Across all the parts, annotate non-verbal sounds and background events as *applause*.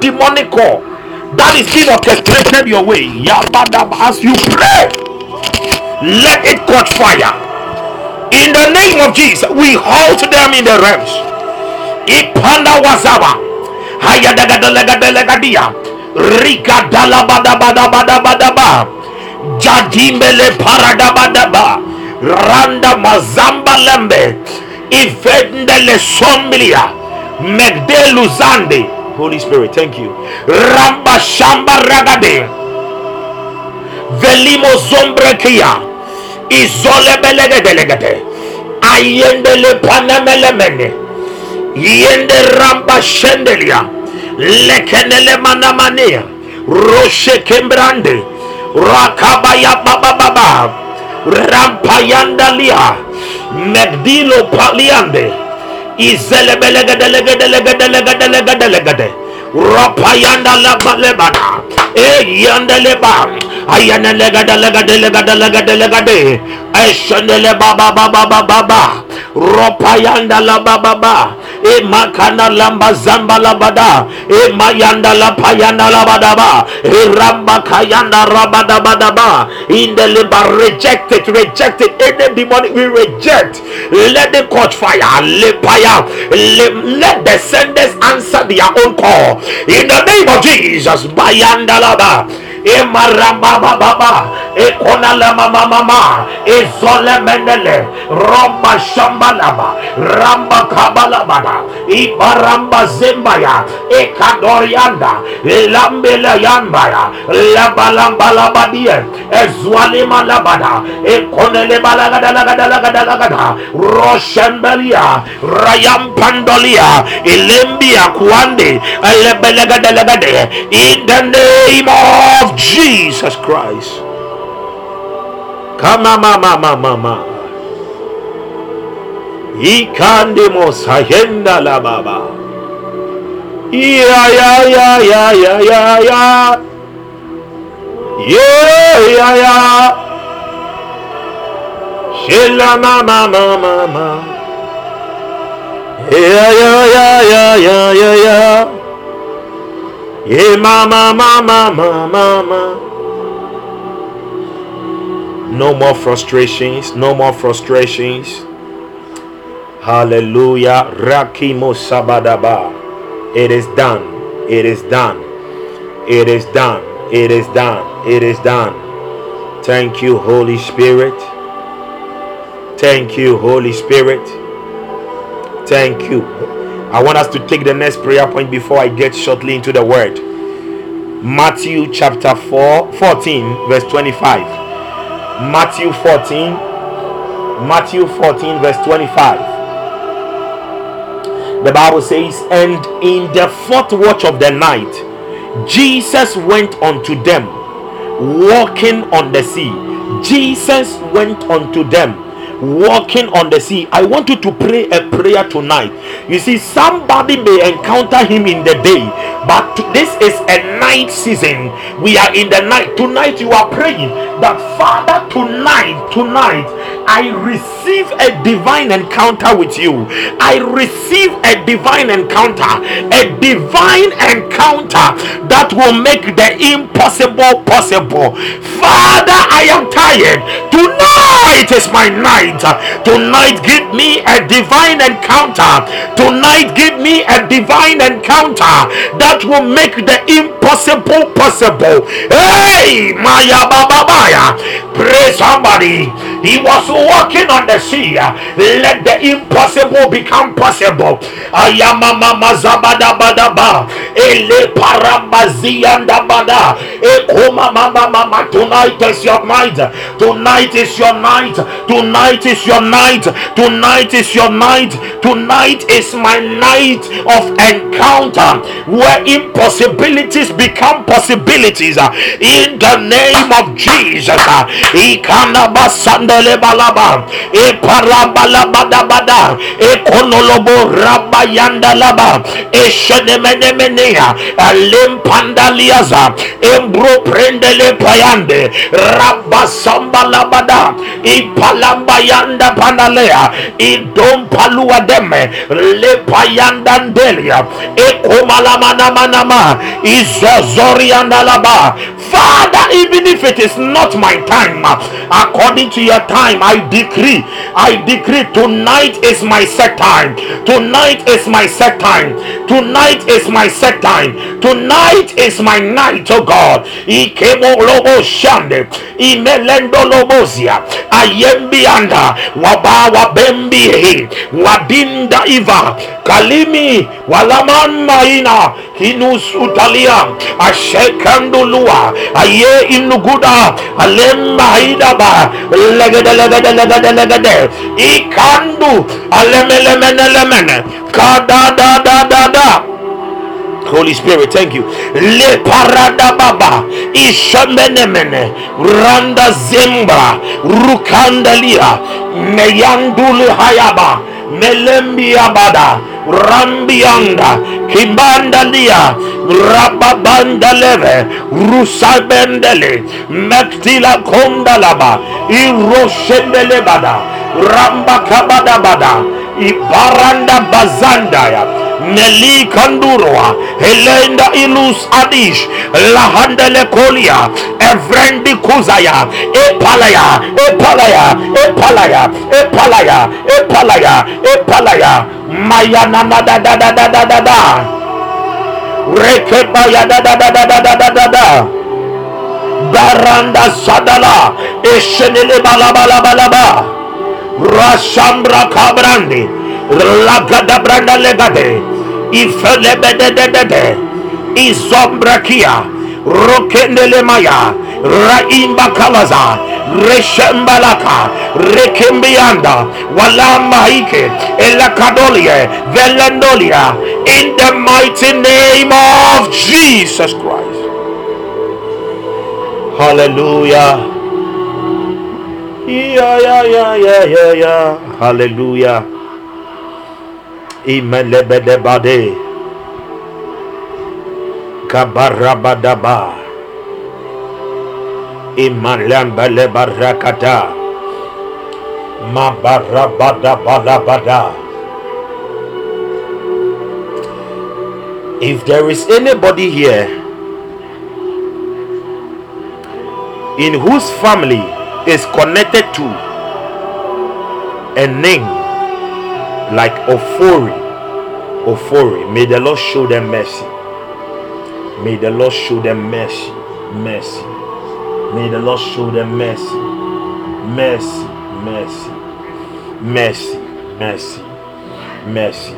demonic call that is being orchestrated your way, as you pray, let it catch fire. In the name of Jesus, we halt them in the realms. Ipanda wazaba. Hayadagadalegadelegadia. Rika dalabadabadabadabadaba. Jadimbele paradabadaba. Randa mazamba lembe. Ifendele sombilia. Megdelu zande. Holy Spirit, thank you. Ramba Shamba Ragade. Velimo Zombrekia. Izole Belegedelegade. Ayendele Panemelemene. Yende Ramba Shendelia. Lekenele Manamania. Roche Kembrande. Rakabaya Baba Baba. Rampayandalia. Megdilo Paliande. ಈ ಸಲಗಲ ಗಡಲ ಗಡಲ ಗಡಲ ಗಡಲ ಗಡಲ ಗಡಲ legada legada legada legada legade. Eshandele baba baba baba baba. Ropayanda la baba baba. E makana lamba zamba la bada. E eh, mayanda la payanda la badaba. E eh, ramba kayanda rabada badaba. In the liba reject it, reject it. Any demonic we reject. Let the catch fire. Fire. Let the senders answer their own call. In the name of Jesus. Bayanda laba emaramba baba ekona mama mama ezole mendele romba shambalaba. Ramba kabalabada. Ibaramba zembaya. Ekadorianda. Elambele yambaya. Labalambalabadia ezwalima labada ekonele balagadalagadalagadalagada roshembelia rayampandolia ilembia kuande. Elebelegadalagade in the name of Jesus Christ. Kama mama mama mama. Ikande mosayenda la baba. Ya ya ya ya ya ya ya. Yeah ya ya. Shela mama mama mama. Ya ya ya ya ya ya ya. Yeah, mama, mama, mama, mama. No more frustrations, no more frustrations. Hallelujah. Rakimo Sabadaba. It is done. It is done. It is done. It is done. It is done. Thank you, Holy Spirit. Thank you, Holy Spirit. Thank you, I want us to take the next prayer point before I get shortly into the word. Matthew chapter 4, 14, verse 25. Matthew 14, Matthew 14, verse 25. The Bible says, And in the fourth watch of the night, Jesus went unto them, walking on the sea. Jesus went unto them walking on the sea. I want you to pray a prayer tonight. You see, somebody may encounter him in the day, but this is a night season. We are in the night. Tonight, you are praying that Father, tonight, tonight, I receive a divine encounter with you. I receive a divine encounter, a divine encounter that will make the impossible possible. Father, I am tired. Tonight is my night tonight. Give me a divine encounter. Tonight, give me a divine encounter that will make the impossible possible. Hey, Maya Baba Maya. Pray somebody. He was walking on the sea. Let the impossible become possible. Ayama mama zabada bada ba. Ele parambazianda bada. Ekoma mama mama. Tonight is your night. Tonight is your night. Tonight is your night. Tonight is your night. Tonight is my night of encounter where impossibilities become possibilities in the name of Jesus. Labada. Ipalambayanda panalea idom palua deme lepayandandelia ekomalamanamanama izozoriandalaba Father, even if it is not my time, according to your time, I decree, I decree tonight is my set time. Tonight is my set time. Tonight is my set time. Tonight is my night, oh God. Ikemo shande, imelendo ayembianda wabawa wabembihi wadinda iva. Kalimi walaman maina kinusutalia ashekandulua aye inuguda alemaidaba legedelegedelegede ikandu alemelemenelemene kadadadadada Holy Spirit, thank you. Le parada baba ishemenemene randa zimbra rukandalia meyanduli hayaba melembiabada rambianda kibandalia rababandaleve rusabendele mektila kondalaba iroshendelebada rambakabadabada ibaranda bazandaya Neli Kandurwa, Helenda Ilus Adish, Lahandele Kolia, Evrendi Kuzaya, Epalaya, Epalaya, Epalaya, Epalaya, Epalaya, Epalaya, Mayana da da da da da da da. Rekebaya da da da da da da da da da. Baranda Sadala, Eshenele Balabalabalaba, Rashambra Kabrandi, Lagada Branda Legade, Ifelebededede, Izombrakia, Rokendelemaya, Raimba Kalaza, Reshembalaka, Rekembianda, Walamaike, Elakadolia, Velandolia, in the mighty name of Jesus Christ. Hallelujah. Yeah, yeah, yeah, yeah, yeah, yeah. Hallelujah. Imelebedebade. Kabarabadaba. Imalambale barakata. Mabarabada balabada. If there is anybody here in whose family is connected to a name like Ofori, Ofori, may the Lord show them mercy. May the Lord show them mercy, mercy. May the Lord show them mercy, mercy, mercy, mercy, mercy, mercy.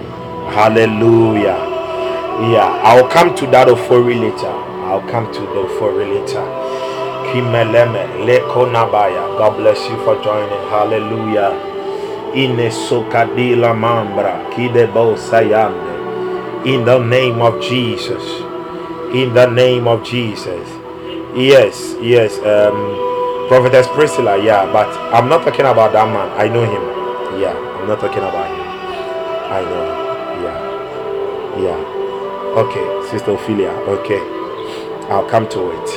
Hallelujah. Yeah, I'll come to that Ofori later. I'll come to the Ofori later. Kimeleme Leko Nabaya. God bless you for joining. Hallelujah. In the name of Jesus. In the name of Jesus. Yes, yes. Um Prophetess Priscilla, yeah, but I'm not talking about that man. I know him. Yeah, I'm not talking about him. I know. Yeah. Yeah. Okay, Sister Ophelia. Okay. I'll come to it.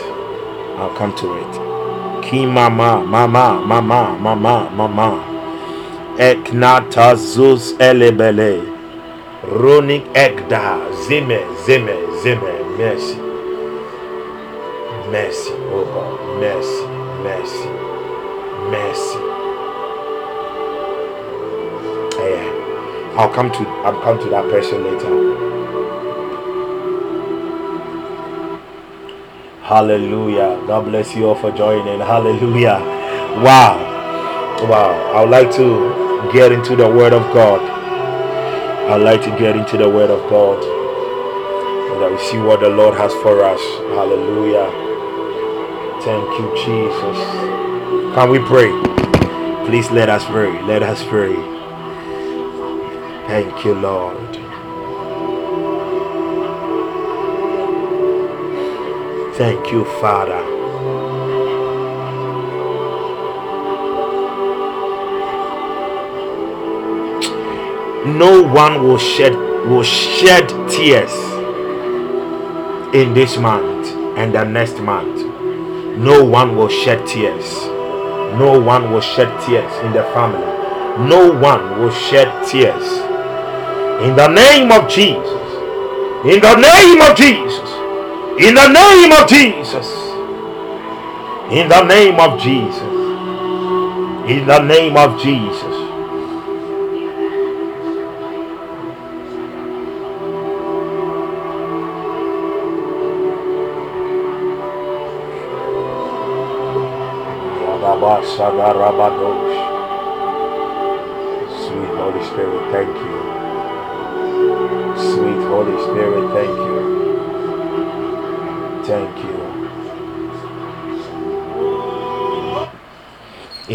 I'll come to it. Ki mama, mama, mama, mama, mama. Eknata zuz elebele. Ronik ekda. Zime, zime, zime. Mercy. Mercy, oh God. Mercy, mercy. Yeah. I'll come to I'll come to that person later. Hallelujah. God bless you all for joining. Hallelujah. Wow. Wow. I would like to get into the Word of God. I'd like to get into the Word of God. And that we see what the Lord has for us. Hallelujah. Thank you, Jesus. Can we pray? Please let us pray. Let us pray. Thank you, Lord. Thank you, Father. No one will shed will shed tears in this month and the next month. No one will shed tears. No one will shed tears in the family. No one will shed tears. In the name of Jesus. In the name of Jesus. In the name of Jesus. In the name of Jesus. In the name of Jesus. Sweet Holy Spirit, thank you. Sweet Holy Spirit, thank you. Thank you.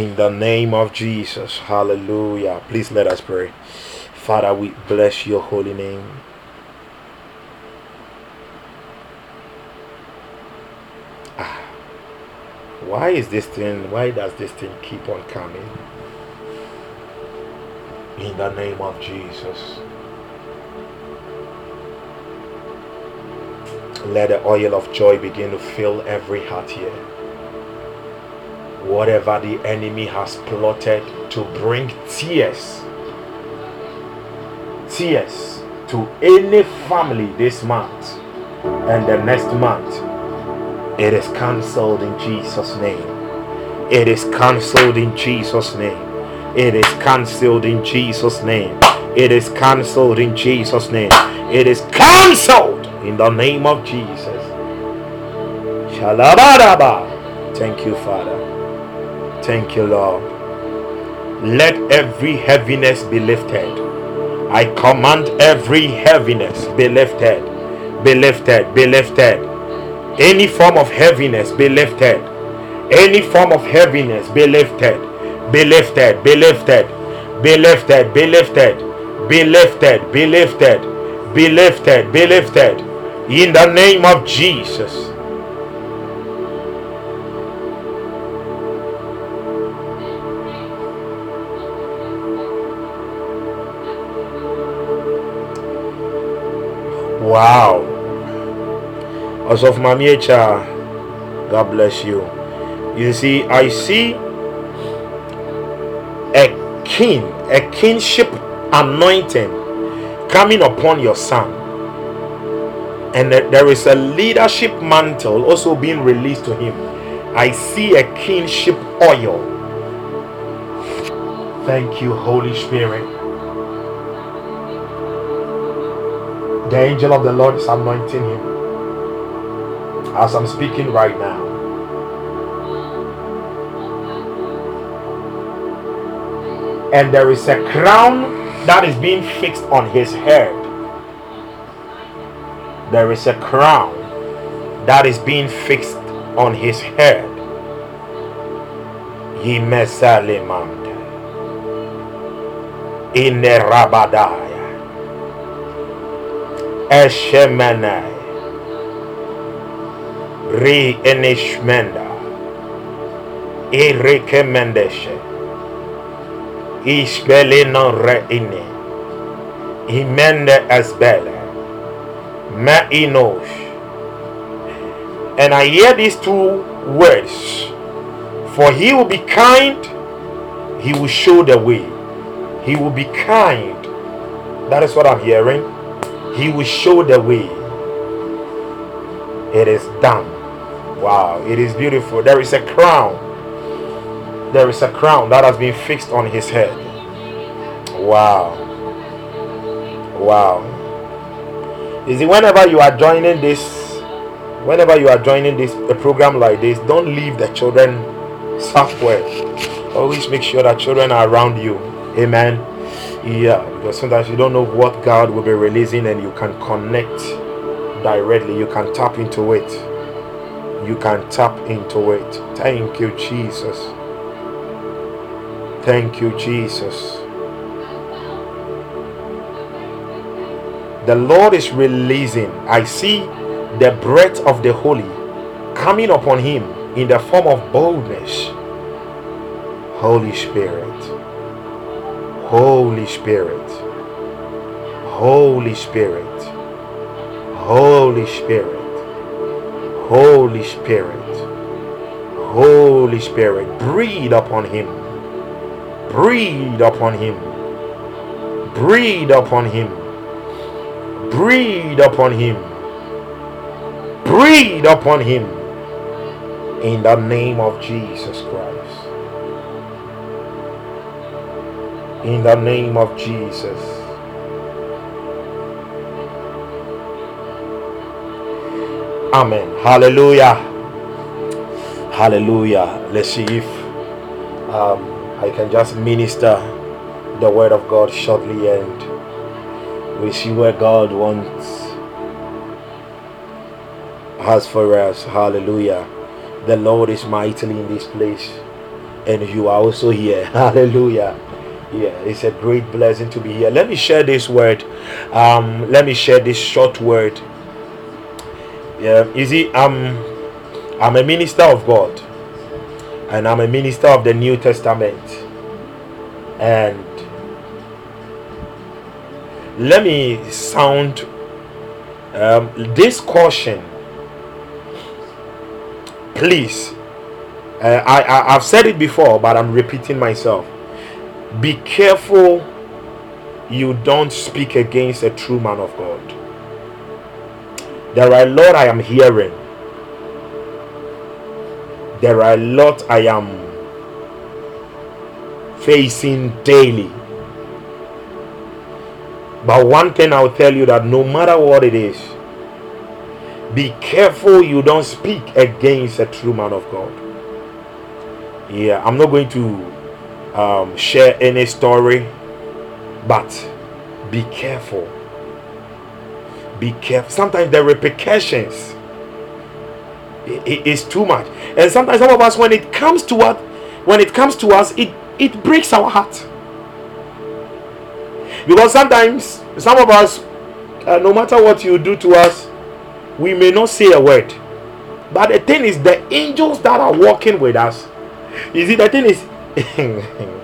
In the name of Jesus. Hallelujah. Please let us pray. Father, we bless your holy name. Why is this thing, why does this thing keep on coming? In the name of Jesus. Let the oil of joy begin to fill every heart here. Whatever the enemy has plotted to bring tears, tears to any family this month and the next month, it is cancelled in Jesus' name. It is cancelled in Jesus' name. It is cancelled in Jesus' name. It is cancelled in Jesus' name. It is cancelled in the name of Jesus. Shalabadaba. Thank you, Father. Thank you, Lord. Let every heaviness be lifted. I command every heaviness be lifted, be lifted, be lifted. Any form of heaviness be lifted. Any form of heaviness be lifted, be lifted, be lifted, be lifted, be lifted, be lifted, be lifted, be lifted, be lifted. In the name of Jesus. Wow. As of Mamiecha, God bless you. You see, I see a king, a kingship anointing coming upon your son. And there is a leadership mantle also being released to him. I see a kingship oil. Thank you, Holy Spirit. The angel of the Lord is anointing him as I'm speaking right now. And there is a crown that is being fixed on his head. There is a crown that is being fixed on his head. He Yimesalimande. Inerabadaya. Eshemenai. Re enishmenda. Irekemendeshe. Ishbelino reine. Imende asbele. Ma'inosh. And I hear these two words. For he will be kind, he will show the way. He will be kind. That is what I'm hearing. He will show the way. It is done. Wow, it is beautiful. There is a crown. There is a crown that has been fixed on his head. Wow. Wow. You see, whenever you are joining this, whenever you are joining this a program like this, don't leave the children somewhere. Always make sure that children are around you. Amen. Yeah, because sometimes you don't know what God will be releasing and you can connect directly. You can tap into it. You can tap into it. Thank you, Jesus. Thank you, Jesus. The Lord is releasing. I see the breath of the Holy coming upon him in the form of boldness. Holy Spirit. Holy Spirit. Holy Spirit. Holy Spirit. Holy Spirit. Holy Spirit, breathe upon him. Breathe upon him. Breathe upon him. Breathe upon him. Breathe upon him. In the name of Jesus Christ. In the name of Jesus. Amen. Hallelujah. Hallelujah. Let's see if um, I can just minister the word of God shortly and we see where God wants has for us. Hallelujah. The Lord is mightily in this place and you are also here. *laughs* Hallelujah. Yeah, it's a great blessing to be here. Let me share this word. Um, let me share this short word. Yeah, you see, I'm I'm a minister of God, and I'm a minister of the New Testament. And let me sound um, this caution. Please uh, I, I i've said it before but i'm repeating myself. Be careful you don't speak against a true man of god there are a lot i am hearing there are a lot i am facing daily but one thing I'll tell you that no matter what it is, be careful you don't speak against a true man of God. Yeah, I'm not going to um, share any story, but be careful. Be careful. Sometimes the repercussions is too much, and sometimes some of us, when it comes to us, when it comes to us, it it breaks our heart. Because sometimes some of us uh, no matter what you do to us we may not say a word. But the thing is the angels that are walking with us you see the thing is *laughs*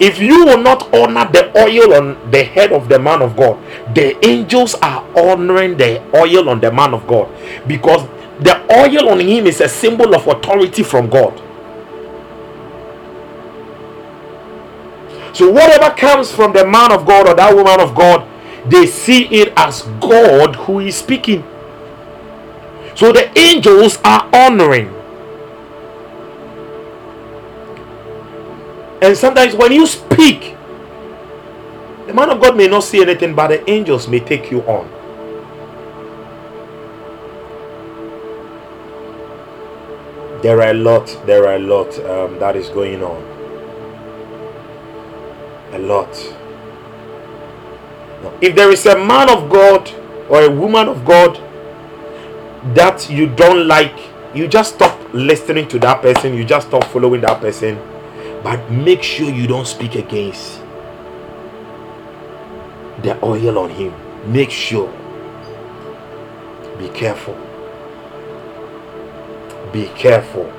if you will not honor the oil on the head of the man of god the angels are honoring the oil on the man of god because the oil on him is a symbol of authority from god So whatever comes from the man of God or that woman of God, they see it as God who is speaking. So the angels are honoring. And sometimes when you speak, the man of God may not see anything, but the angels may take you on. There are a lot, there are a lot um, that is going on a lot. If there is a man of God or a woman of God that you don't like, you just stop listening to that person, you just stop following that person, but make sure you don't speak against the oil on him. Make sure. Be careful. Be careful.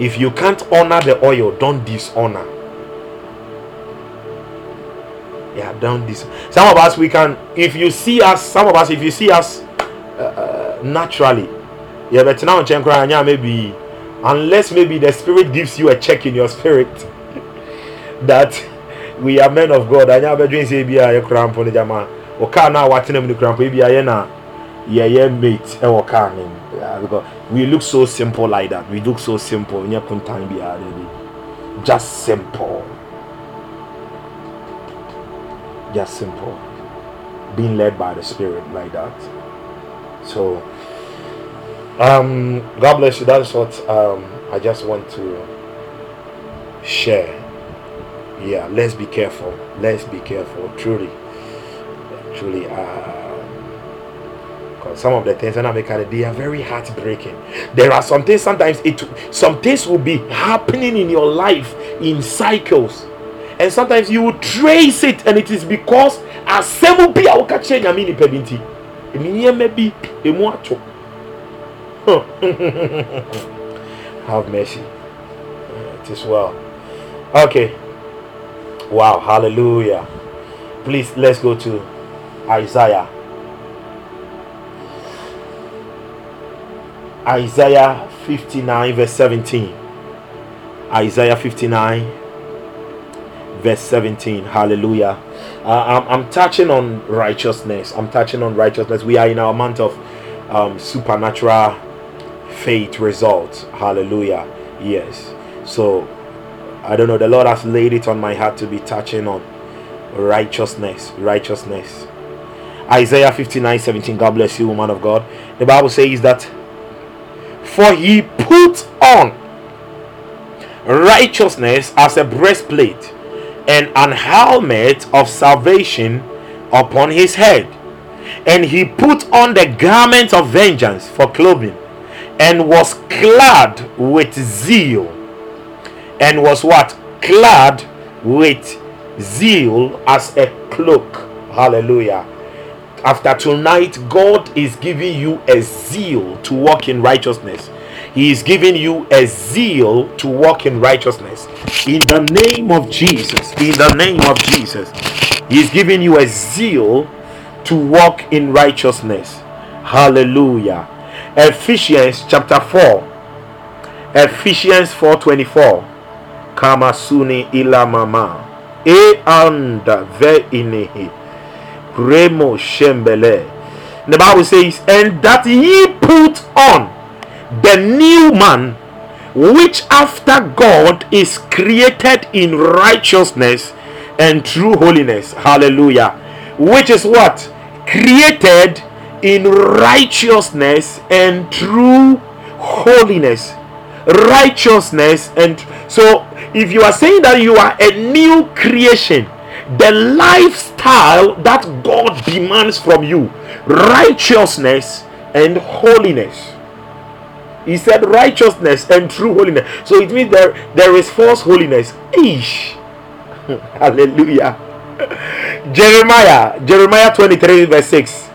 If you can't honor the oil, don't dishonor yeah done this some of us we can if you see us some of us if you see us uh, uh, naturally yeah but now maybe unless maybe the spirit gives you a check in your spirit *laughs* that we are men of god. Anya bedwin say bia ye krampo ne jama. O car na watena mu ne krampo bia ye na yeah yeah mate e wo car ne we look so simple like that. We look so simple. Nya kuntan bia just simple. Just simple. Being led by the spirit like that. So um god bless you. That's what um i just want to share. Yeah let's be careful. Let's be careful. Truly. Truly uh because some of the things that I make they are very heartbreaking. There are some things sometimes it some things will be happening in your life in cycles. And sometimes you will trace it and it is because asɛm bi a woka kyerɛ nyame nipa bi nti nneɛma bi emu ato *laughs* have mercy it is well okay wow hallelujah please let's go to isaiah isaiah 59, verse 17. Isaiah 59, verse 17. Hallelujah. Uh, I'm, I'm, touching on righteousness. I'm touching on righteousness. We are in our month of um, supernatural faith results. Hallelujah. Yes. So, I don't know. The Lord has laid it on my heart to be touching on righteousness. Righteousness. Isaiah 59 17. God bless you, woman of God. The Bible says that, For he put on righteousness as a breastplate and an helmet of salvation upon his head. And he put on the garment of vengeance for clothing and was clad with zeal. And was what? Clad with zeal as a cloak. Hallelujah. After tonight, God is giving you a zeal to walk in righteousness. He is giving you a zeal to walk in righteousness. In the name of Jesus. In the name of Jesus. He is giving you a zeal to walk in righteousness. Hallelujah. Ephesians chapter 4. Ephesians 4:24. Kamasuni ila mama. E anda ve inehi. Remo shembele. The Bible says, and that ye put on the new man which after God is created in righteousness and true holiness. Hallelujah. Which is what? Created in righteousness and true holiness. Righteousness and so if you are saying that you are a new creation, the lifestyle that God demands from you, righteousness and holiness. He said righteousness and true holiness. So it means there there is false holiness. Ish. *laughs* Hallelujah. *laughs* Jeremiah, Jeremiah 23, verse 6.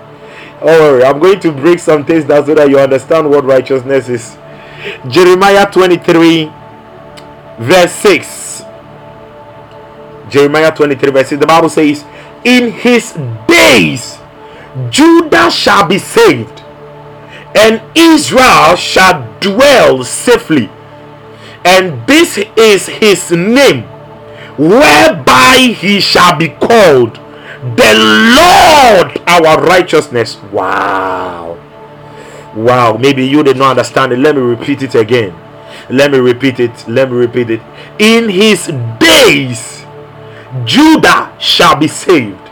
Oh, I'm going to break some things down so that you understand what righteousness is. Jeremiah 23, verse 6. Jeremiah 23, verse 6. The Bible says, In his days Judah shall be saved and Israel shall dwell safely. And this is his name, whereby he shall be called the Lord our righteousness. Wow. Wow. Maybe you did not understand it. Let me repeat it again. Let me repeat it. Let me repeat it. In his days, Judah shall be saved,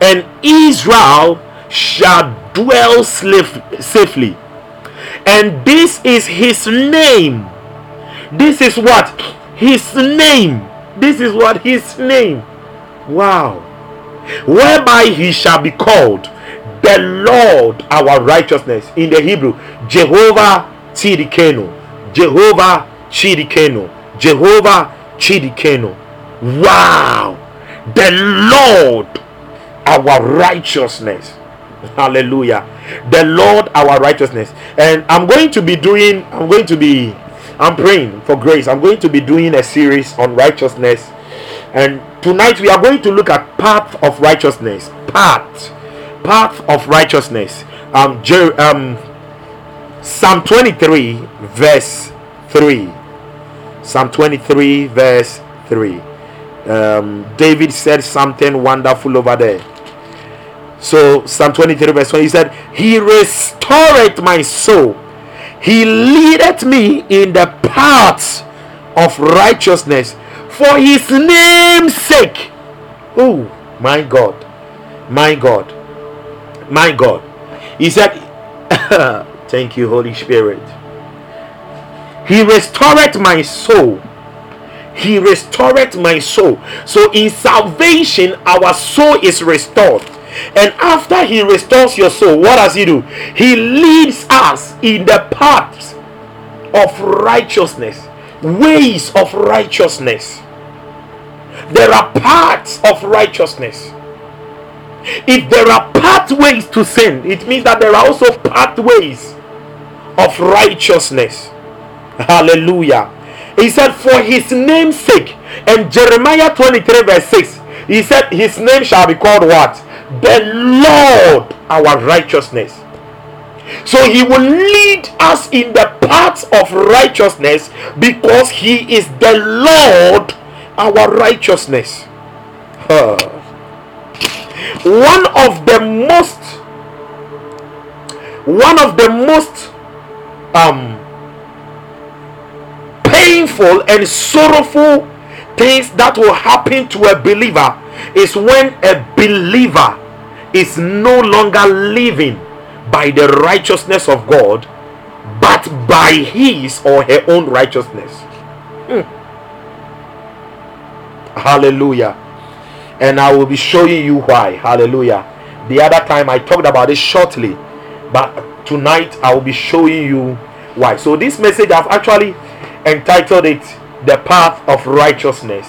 and Israel shall dwell safely. And this is his name. This is what? His name. This is what his name. Wow. Whereby he shall be called the Lord our righteousness. In the Hebrew, Jehovah Tzidkenu. Jehovah Tzidkenu. Jehovah Tzidkenu. Wow. The Lord our righteousness. Hallelujah. The Lord our righteousness. And I'm going to be doing, I'm going to be, I'm praying for grace. I'm going to be doing a series on righteousness. And tonight we are going to look at path of righteousness. Path. Path of righteousness. Um, Jer- um Psalm 23, verse 3. Psalm 23, verse 3. Um, David said something wonderful over there so Psalm 23 verse 1, he said, He restored my soul. He leadeth me in the paths of righteousness for his name's sake. Oh my God. My God. My God. He said, *laughs* Thank you, Holy Spirit. He restored my soul. He restored my soul. So in salvation, our soul is restored. And after he restores your soul, what does he do? He leads us in the paths of righteousness, ways of righteousness. There are paths of righteousness. If there are pathways to sin, it means that there are also pathways of righteousness. Hallelujah. He said, For his name's sake. And Jeremiah 23, verse 6, he said, His name shall be called what? the Lord our righteousness. So he will lead us in the paths of righteousness because he is the Lord, our righteousness. Huh. One of the most one of the most um painful and sorrowful things that will happen to a believer is when a believer is no longer living by the righteousness of God, but by his or her own righteousness. Hmm. Hallelujah. And I will be showing you why. Hallelujah. The other time I talked about it shortly, but tonight I will be showing you why. So, this message I've actually entitled it The Path of Righteousness.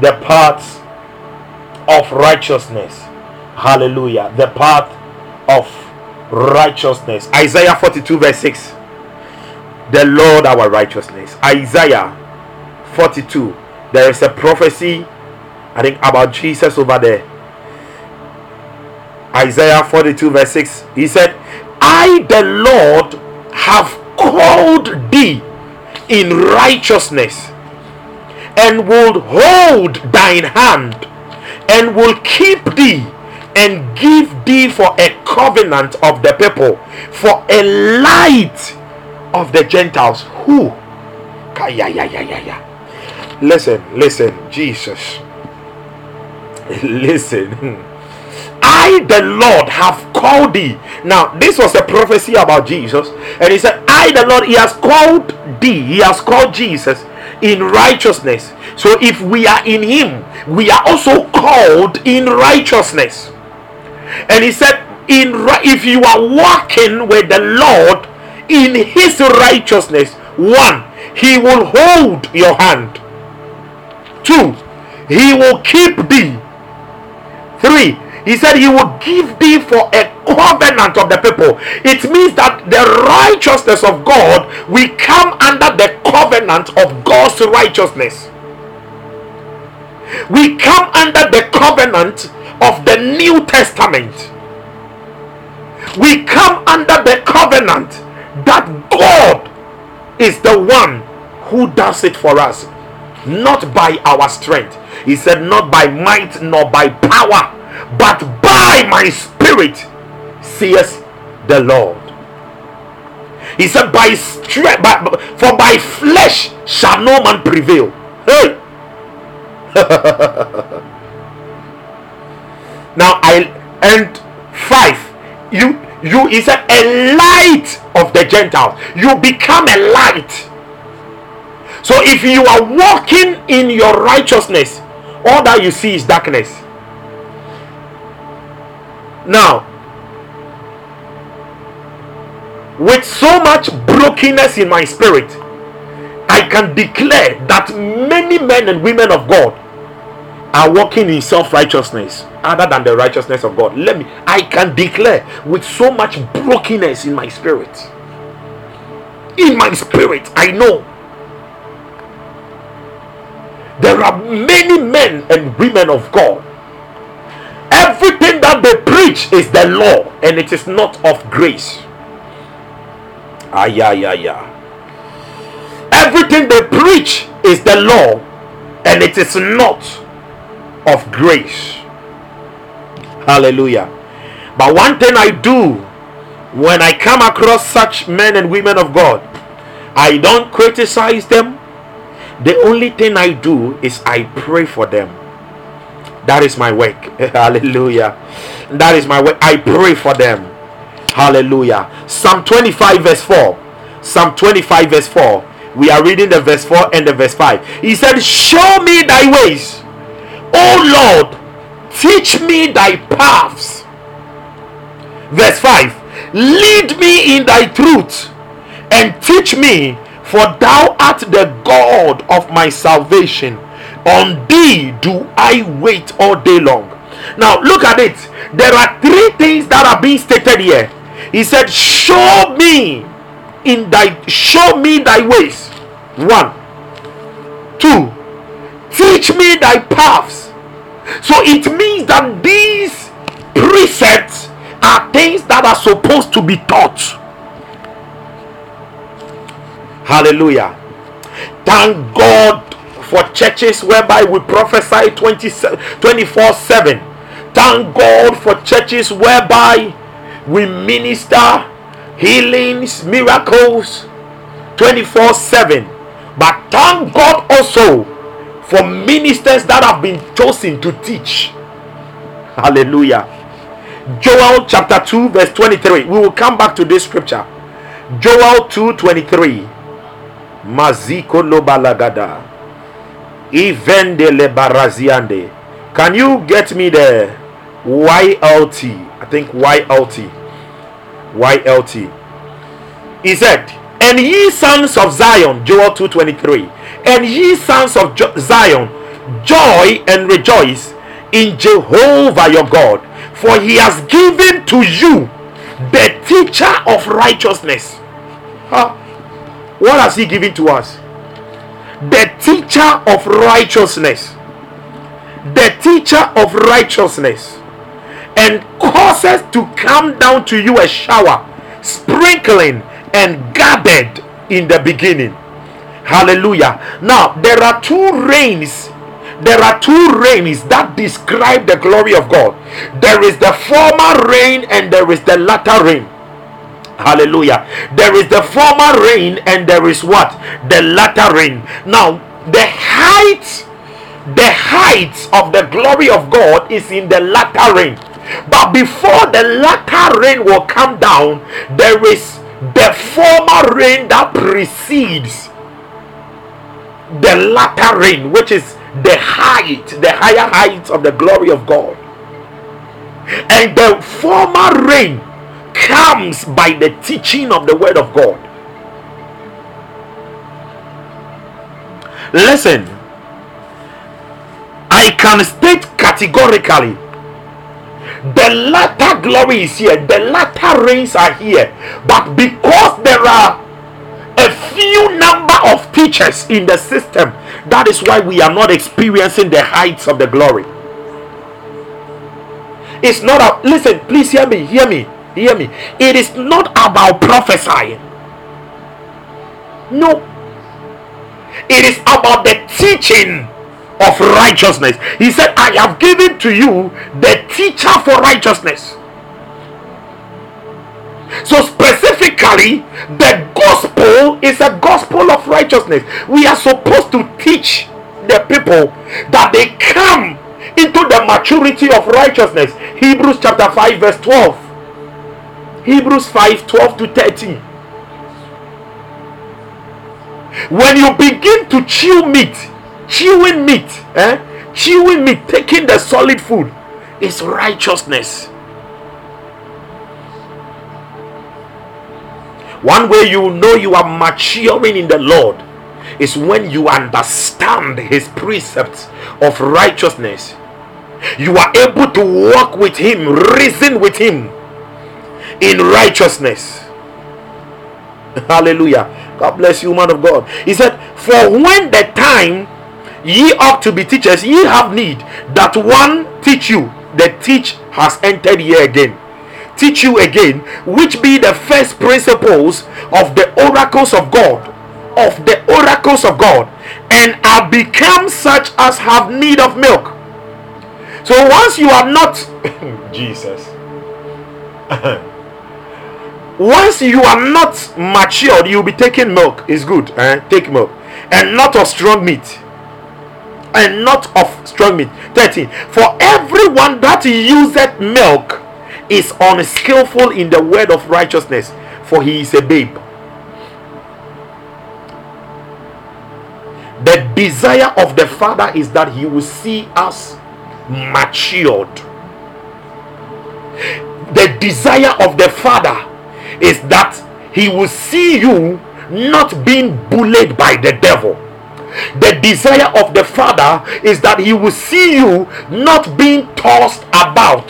The Path of Righteousness. Hallelujah. The path of righteousness. Isaiah 42, verse 6. The Lord our righteousness. Isaiah 42. There is a prophecy, I think, about Jesus over there. Isaiah 42, verse 6. He said, I, the Lord, have called thee in righteousness and will hold thine hand and will keep thee and give thee for a covenant of the people, for a light of the Gentiles. Who? Listen, listen, Jesus. *laughs* Listen. I, the Lord, have called thee. Now, this was a prophecy about Jesus, and he said, I, the Lord, he has called thee, he has called Jesus in righteousness. So, if we are in him, we are also called in righteousness. And he said, in if you are walking with the Lord in his righteousness, one, he will hold your hand. Two, he will keep thee. Three, he said he will give thee for a covenant of the people. It means that the righteousness of God we come under the covenant of God's righteousness. We come under the covenant of the New Testament. We come under the covenant that God is the one who does it for us, not by our strength. He said, Not by might nor by power, but by my spirit, says the Lord. He said, By strength, for by flesh shall no man prevail. Hey. *laughs* Now I and five. You you is a light of the Gentiles. You become a light. So if you are walking in your righteousness, all that you see is darkness. Now, with so much brokenness in my spirit, I can declare that many men and women of God are walking in self righteousness other than the righteousness of God. Let me, I can declare with so much brokenness in my spirit. In my spirit, I know there are many men and women of God. Everything that they preach is the law and it is not of grace. Ah, yeah, yeah, yeah. Everything they preach is the law and it is not of grace. Hallelujah. But one thing I do when I come across such men and women of God, I don't criticize them. The only thing I do is I pray for them. That is my work. *laughs* Hallelujah. That is my work. I pray for them. Hallelujah. Psalm 25, verse 4. Psalm 25, verse 4. We are reading the verse 4 and the verse 5. He said, Show me thy ways O Lord, teach me thy paths. Verse 5 Lead me in thy truth and teach me, for thou art the God of my salvation. On thee do I wait all day long. Now, look at it. There are three things that are being stated here. He said, Show me in thy show me thy ways. One, two, teach me thy paths so it means that these precepts are things that are supposed to be taught. Hallelujah. Thank God for churches whereby we prophesy 24 7. Thank God for churches whereby we minister healings, miracles 24 7. But thank God also for ministers that have been chosen to teach. Hallelujah. Joel chapter 2, verse 23. We will come back to this scripture. Joel 2 23. Maziko lobalagada. Ivende baraziande. Can you get me the YLT? I think YLT. YLT. He said, And ye sons of Zion, Joel 2:23, and ye sons of jo- Zion, joy and rejoice in Jehovah your God, for he has given to you the teacher of righteousness. Huh? What has he given to us? The teacher of righteousness. The teacher of righteousness. And causes to come down to you a shower, sprinkling and gathered in the beginning. Hallelujah. Now, there are two rains. There are two rains that describe the glory of God. There is the former rain and there is the latter rain. Hallelujah. There is the former rain and there is what? The latter rain. Now, the height the height of the glory of God is in the latter rain. But before the latter rain will come down, there is the former rain that precedes the latter rain, which is the height, the higher height of the glory of God. And the former rain comes by the teaching of the word of God. Listen, I can state categorically the latter glory is here, the latter rains are here, but because there are a few number of teachers in the system, that is why we are not experiencing the heights of the glory. It's not a listen, please hear me, hear me, hear me. It is not about prophesying. No, it is about the teaching of righteousness. He said, I have given to you the teacher for righteousness. So, specifically, the gospel is a gospel of righteousness. We are supposed to teach the people that they come into the maturity of righteousness. Hebrews chapter 5, verse 12. Hebrews 5 12 to 13. When you begin to chew meat, chewing meat, eh? chewing meat, taking the solid food is righteousness. One way you know you are maturing in the Lord is when you understand His precepts of righteousness. You are able to walk with Him, reason with Him in righteousness. Hallelujah. God bless you, man of God. He said, For when the time ye ought to be teachers, ye have need that one teach you. The teach has entered here again. Teach you again, which be the first principles of the oracles of God, of the oracles of God, and are become such as have need of milk. So once you are not *laughs* Jesus. *laughs* once you are not matured, you'll be taking milk. Is good. Eh? Take milk. And not of strong meat and not of strong meat. 13. For everyone that useth milk is unskillful in the word of righteousness, for he is a babe. The desire of the Father is that he will see us matured. The desire of the Father is that he will see you not being bullied by the devil the desire of the Father is that He will see you not being tossed about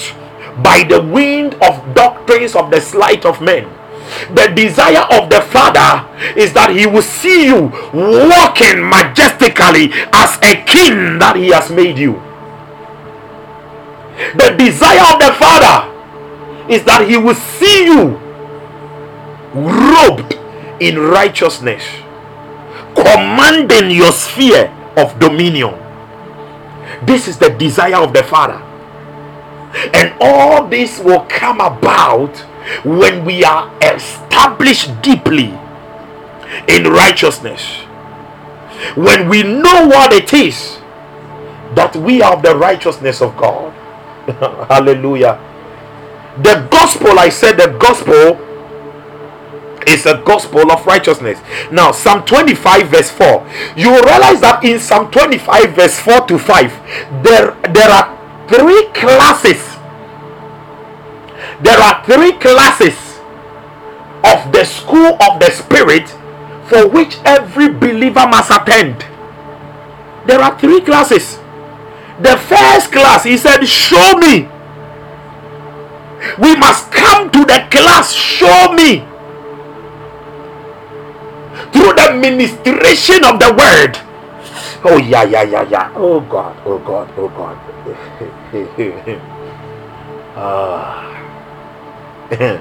by the wind of doctrines of the sleight of men. The desire of the Father is that He will see you walking majestically as a king that He has made you. The desire of the Father is that He will see you robed in righteousness commanding your sphere of dominion. This is the desire of the Father. And all this will come about when we are established deeply in righteousness. When we know what it is that we have the righteousness of God. *laughs* Hallelujah. The gospel, I said, the gospel is a gospel of righteousness. Now, Psalm 25, verse 4, you realize that in Psalm 25, verse 4 to 5, there, there are three classes. There are three classes of the school of the Spirit for which every believer must attend. There are three classes. The first class, he said, Show me. We must come to the class, Show me through the ministration of the word. Oh, yeah, yeah, yeah, yeah. Oh, God, oh, God, oh, God. *laughs* ah. *laughs*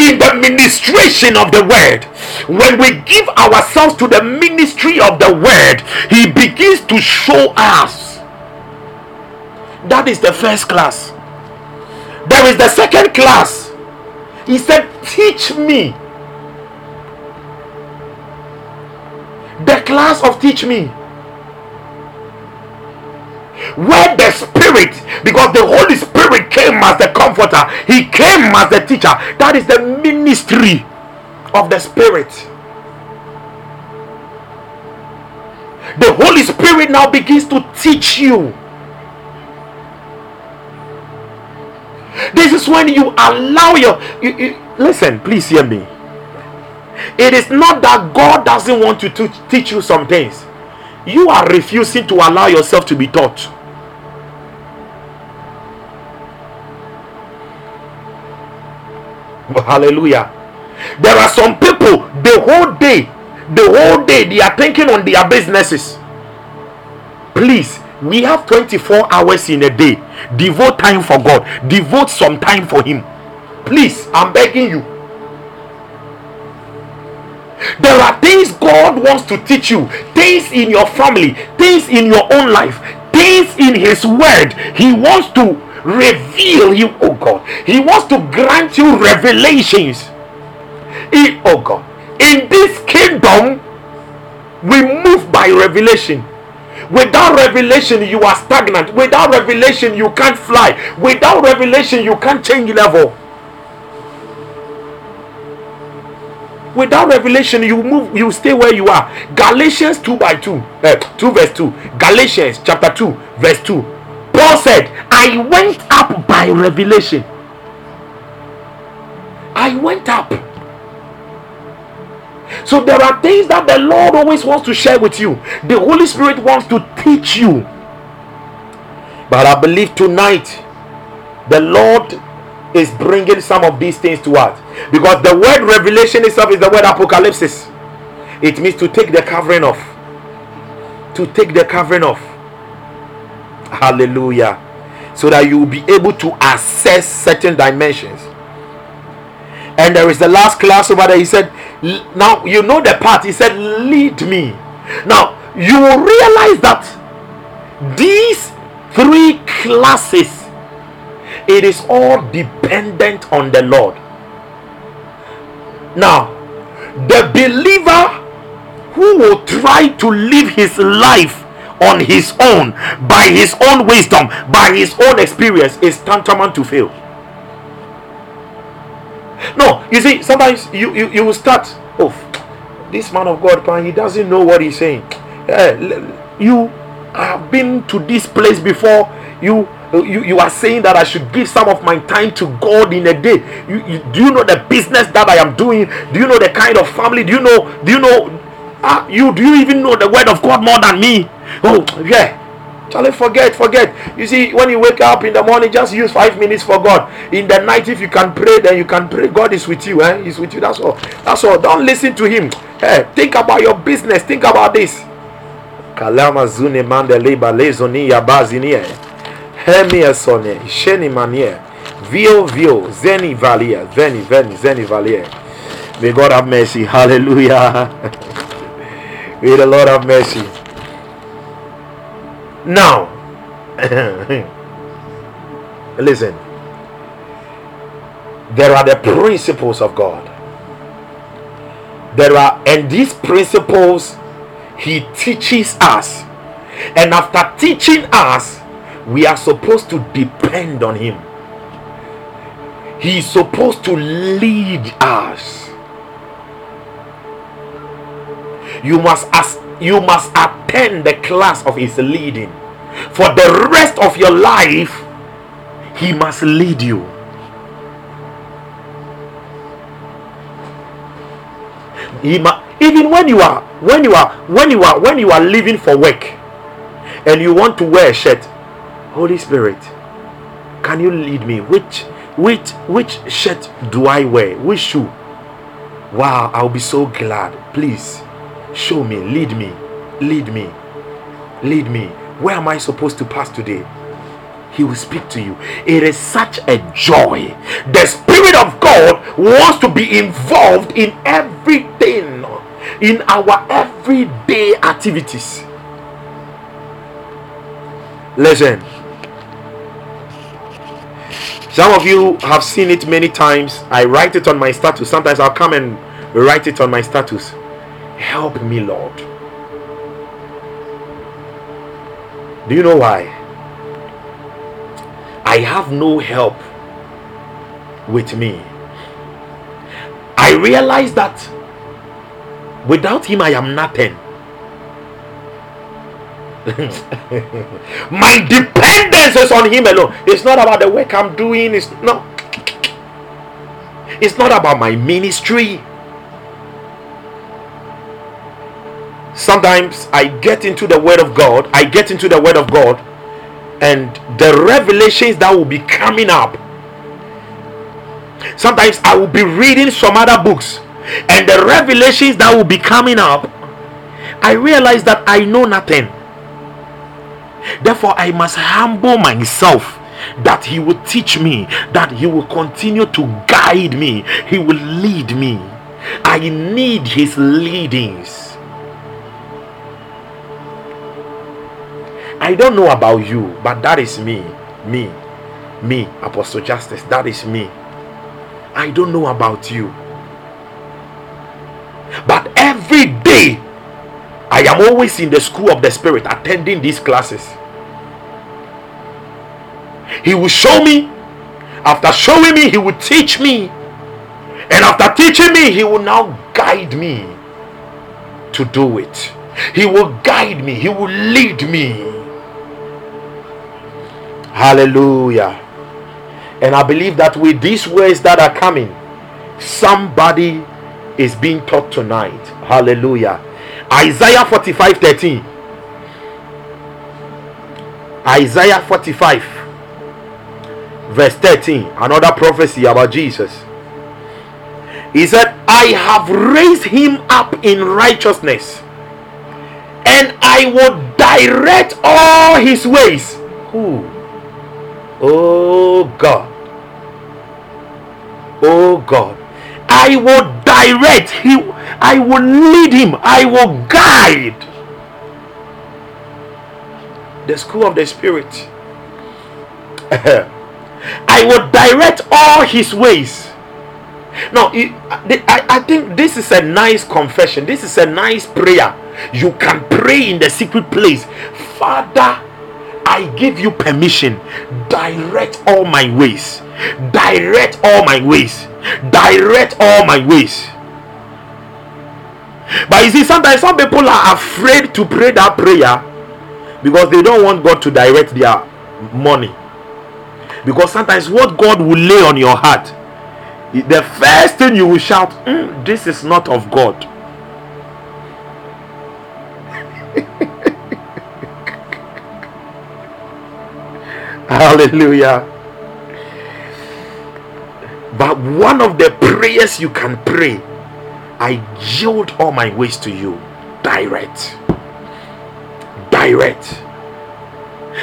in the ministration of the word when we give ourselves to the ministry of the word he begins to show us that is the first class there is the second class he said, Teach me. The class of teach me. Where the Spirit, because the Holy Spirit came as the comforter, He came as the teacher. That is the ministry of the Spirit. The Holy Spirit now begins to teach you This is when you allow your. You, you, listen, please hear me. It is not that God doesn't want to teach you some things. You are refusing to allow yourself to be taught. Hallelujah. There are some people the whole day, the whole day they are thinking on their businesses. Please we have 24 hours in a day. Devote time for god. Devote some time for him. Please i'm begging you. There are things god wants to teach you. Things in your family. Things in your own life. Things in his word. He wants to reveal you oh god. He wants to grant you revelations. He, oh god. In this kingdom we move by revelation Without revelation, you are stagnant. Without revelation, you can't fly. Without revelation, you can't change level. Without revelation, you move, you stay where you are. Galatians 2 by 2, uh, 2 verse 2. Galatians chapter 2, verse 2. Paul said, I went up by revelation. I went up. So there are things that the Lord always wants to share with you. The Holy Spirit wants to teach you. But I believe tonight the Lord is bringing some of these things to us because the word revelation itself is the word apocalypse. It means to take the covering off. To take the covering off. Hallelujah. So that you will be able to assess certain dimensions. And there is the last class over there. He said, Now you know the part. He said, Lead me. Now you will realize that these three classes, it is all dependent on the Lord. Now, the believer who will try to live his life on his own, by his own wisdom, by his own experience, is tantamount to fail. No, you see, sometimes you, you, you will start, oh, this man of God, he doesn't know what he's saying. Uh, you have been to this place before. You you, you are saying that I should give some of my time to God in a day. You, you, do you know the business that I am doing? Do you know the kind of family? Do you know? Do you know? Uh, you do you even know the word of God more than me? Oh yeah, Charlie, forget, forget. You see, when you wake up in the morning, just use five minutes for God. In the night, if you can pray, then you can pray. God is with you, eh? He's with you. That's all. That's all. Don't listen to him. Hey, think about your business. Think about this. Kalama zune mandele balezoni yabazinie. Hemie sone. Sheni manie. Vio vio. Zeni valia. Zeni veni. Zeni valia. May God have mercy. Hallelujah. *laughs* May the Lord have mercy. Now, *laughs* listen. There are the principles of God. There are, and these principles He teaches us. And after teaching us, we are supposed to depend on Him. He is supposed to lead us. You must ask, you must attend the class of his leading. For the rest of your life, he must lead you. He ma- even when you are when you are when you are when you are leaving for work and you want to wear a shirt, Holy Spirit, can you lead me? Which which which shirt do I wear? Which shoe? Wow, I'll be so glad. Please show me, lead me, lead me, lead me. Where am I supposed to pass today? He will speak to you. It is such a joy. The Spirit of God wants to be involved in everything, in our everyday activities. Listen, some of you have seen it many times. I write it on my status. Sometimes I'll come and write it on my status. Help me, Lord. Do you know why? I have no help with me. I realize that without Him, I am nothing. *laughs* My dependence is on Him alone. It's not about the work I'm doing. It's not. It's not about my ministry. Sometimes I get into the Word of God. I get into the Word of God, and the revelations that will be coming up. Sometimes I will be reading some other books, and the revelations that will be coming up. I realize that I know nothing Therefore, I must humble myself that He will teach me, that He will continue to guide me, He will lead me. I need His leadings. I don't know about you, but that is me. Me. Me, Apostle Justice. That is me. I don't know about you. But every day I am always in the school of the spirit attending these classes. He will show me. After showing me, he will teach me. And after teaching me, he will now guide me to do it. He will guide me. He will lead me. Hallelujah. And I believe that with these words that are coming, somebody is being taught tonight. Hallelujah. Isaiah 45 13. Isaiah 45 verse 13. Another prophecy about Jesus. He said, I have raised him up in righteousness and I will direct all his ways. Who? Oh God. Oh God. I will direct him I will lead him, I will guide. The school of the Spirit. *laughs* I will direct all his ways. Now, I think this is a nice confession. This is a nice prayer. You can pray in the secret place. Father, I give you permission. Direct all my ways. Direct all my ways. Direct all my ways. But you see, sometimes some people are afraid to pray that prayer because they don't want God to direct their money. Because sometimes what God will lay on your heart, the first thing you will shout, mm, This is not of God. Hallelujah. But one of the prayers you can pray I yield all my ways to you. Direct. Direct.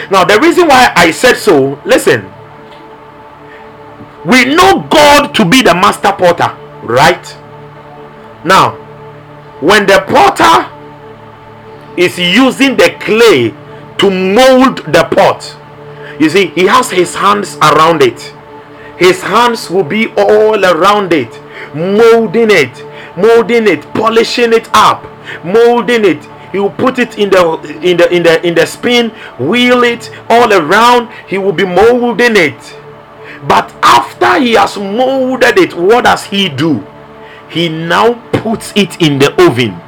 Now, the reason why I said so, listen. We know God to be the master potter, right? Now, when the potter is using the clay to mold the pot, you see, he has his hands around it. His hands will be all around it, molding it, molding it, polishing it up, molding it. He will put it in the in the in the in the spin, wheel it all around. He will be molding it. But after he has molded it, what does he do? He now puts it in the oven.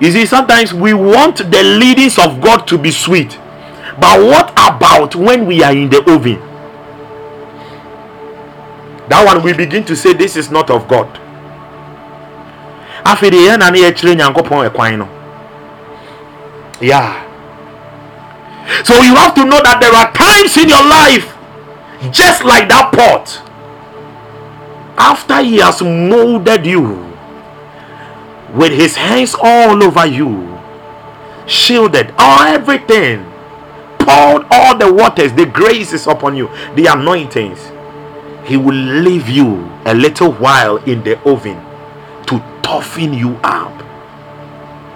You see, sometimes we want the leadings of God to be sweet. But what about when we are in the oven? That one we begin to say this is not of God. yeah so you have to know that there are times in your life just like that pot after he has molded you with his hands all over you shielded all everything poured all the waters the graces upon you the anointings he will leave you a little while in the oven to toughen you up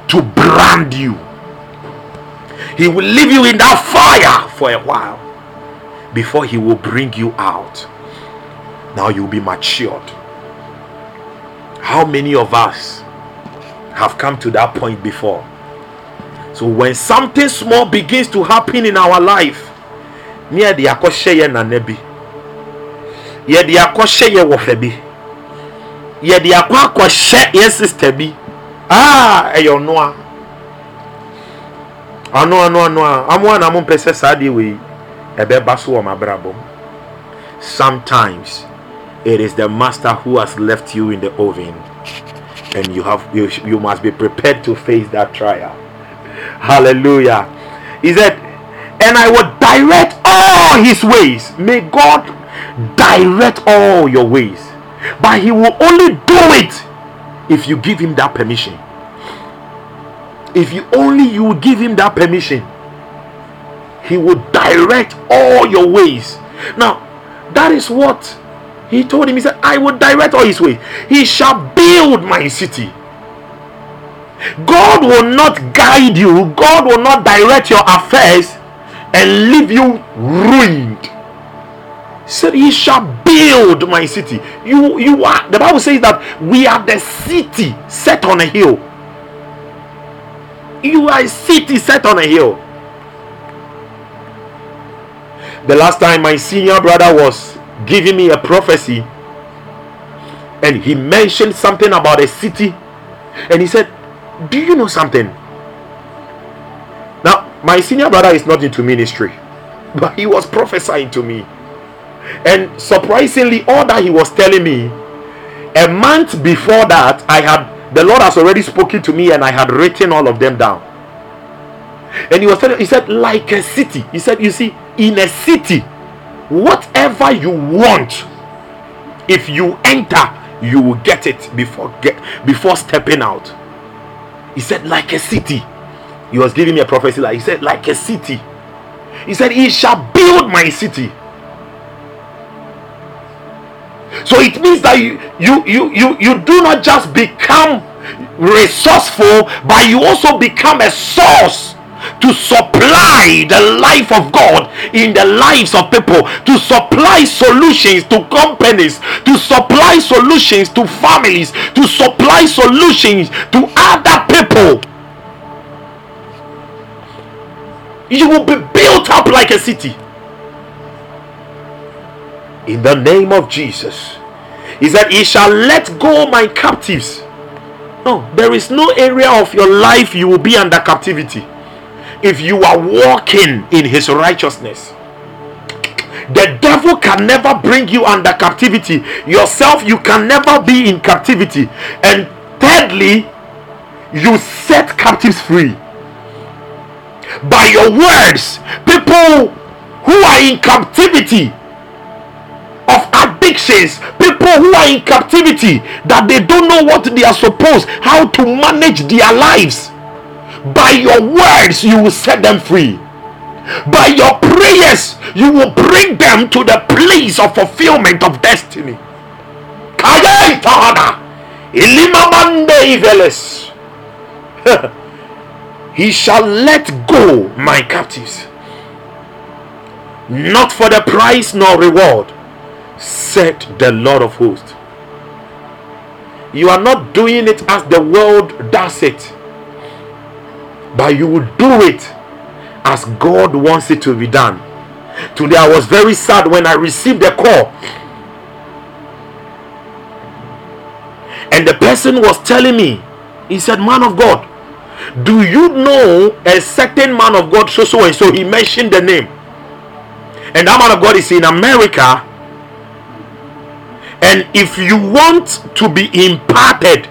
to brand you he will leave you in that fire for a while before he will bring you out. Now you'll be matured. How many of us have come to that point before? So when something small begins to happen in our life, near the akɔhyɛ na nana bi yɛde akɔhyɛ yɛ wɔfɛ bi yɛde akɔ akɔhyɛ yɛ sister bi aa ah, ɛyɛ ɔnoa ano ano ano. A amoa na mo mpɛ sɛ saa deɛ wei ɛbɛba so sometimes it is the master who has left you in the oven. And you have you, you must be prepared to face that trial hallelujah he said and i will direct all his ways may god direct all your ways but he will only do it if you give him that permission if you only you give him that permission he will direct all your ways. Now, that is what he told him. He said, I will direct all his ways. He shall build my city. God will not guide you, God will not direct your affairs and leave you ruined. Said, He shall build my city. You you are the Bible says that we are the city set on a hill. You are a city set on a hill. The last time my senior brother was giving me a prophecy, and he mentioned something about a city, and he said, Do you know something? Now, my senior brother is not into ministry, *laughs* but he was prophesying to me. And surprisingly, all that he was telling me, a month before that, I had the Lord has already spoken to me, and I had written all of them down. And he was telling, he said, like a city. He said, You see, in a city, whatever you want, if you enter, you will get it before get before stepping out. He said, like a city. He was giving me a prophecy, like he said, like a city. He said, He shall build my city. So it means that you you you you, you do not just become resourceful, but you also become a source to supply the life of God in the lives of people, to supply solutions to companies, to supply solutions to families, to supply solutions to other people. You will be built up like a city. In the name of Jesus. He said, He shall let go my captives. No, there is no area of your life you will be under captivity if you are walking in his righteousness. The devil can never bring you under captivity. Yourself you can never be in captivity. And thirdly you set captives free. By your words people who are in captivity of addictions people who are in captivity that they don't know what they are supposed how to manage their lives by your words you will set them free. By your prayers you will bring them to the place of fulfillment of destiny. *laughs* He shall let go my captives, not for the price nor reward, said the Lord of hosts. You are not doing it as the world does it, but you will do it as God wants it to be done. Today I was very sad when I received a call. And the person was telling me, he said, Man of God, do you know a certain man of God, so so and so? He mentioned the name. And that man of God is in America. And if you want to be imparted,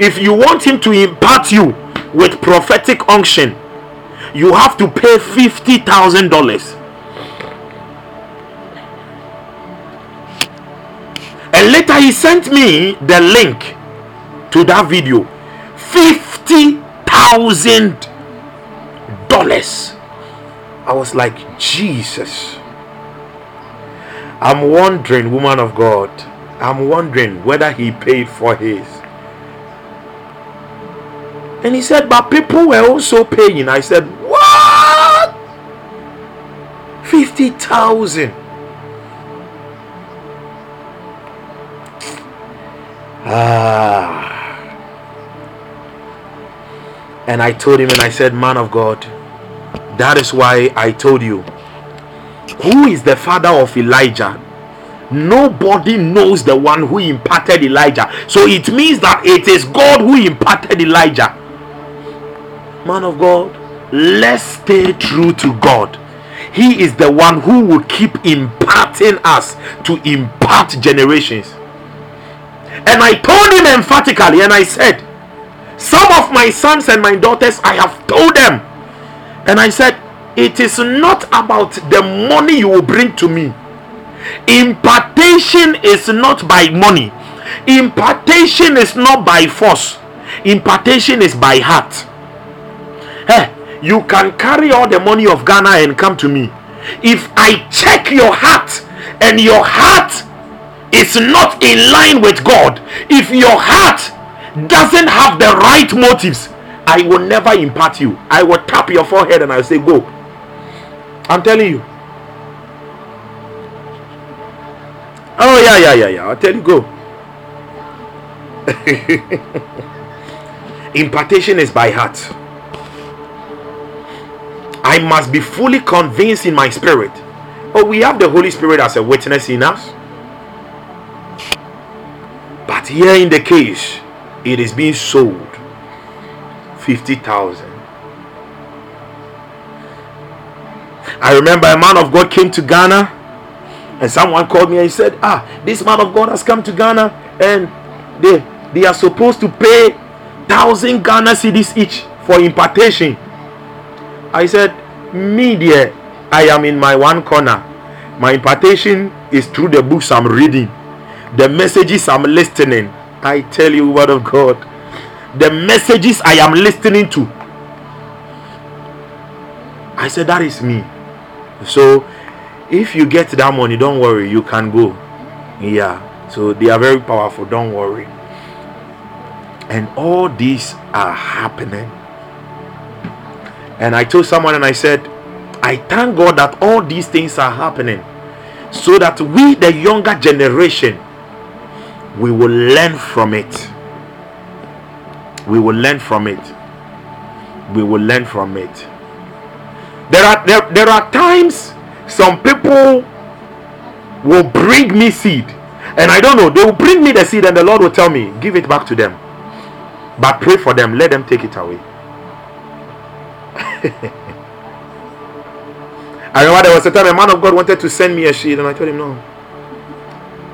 if you want him to impart you with prophetic unction, you have to pay $50,000. And later he sent me the link to that video. Fifty thousand dollars. I was like, Jesus. I'm wondering, woman of God, I'm wondering whether he paid for his. And he said, but people were also paying. I said, what? 50,000. Ah. And I told him, and I said, Man of God, that is why I told you. Who is the father of Elijah? Nobody knows the one who imparted Elijah. So it means that it is God who imparted Elijah. Man of God, let's stay true to God. He is the one who will keep imparting us to impart generations. And I told him emphatically, and I said, some of my sons and my daughters, I have told them. And I said, It is not about the money you will bring to me. Impartation is not by money, impartation is not by force, impartation is by heart. Hey, you can carry all the money of Ghana and come to me. If I check your heart and your heart is not in line with God, if your heart doesn't have the right motives, I will never impart you. I will tap your forehead and I'll say, Go. I'm telling you. Oh, yeah, yeah, yeah, yeah. I'll tell you, go. *laughs* Impartation is by heart. I must be fully convinced in my spirit. Oh, we have the Holy Spirit as a witness in us. But here in the case, it is being sold 50,000. I remember a man of God came to Ghana and someone called me and he said, Ah, this man of God has come to Ghana and they they are supposed to pay thousand Ghana cedis each for impartation. I said, Me dear, I am in my one corner. My impartation is through the books I'm reading, the messages I'm listening, I tell you, word of God, the messages I am listening to. I said, That is me. So if you get that money, don't worry, you can go. Yeah. So they are very powerful, don't worry. And all these are happening. And I told someone and I said, I thank God that all these things are happening so that we, the younger generation, we will learn from it. We will learn from it. We will learn from it. There are there, there are times some people will bring me seed and I don't know, they will bring me the seed and the Lord will tell me, give it back to them. But pray for them, let them take it away. I remember there was a time a man of God wanted to send me a seed and I told him no.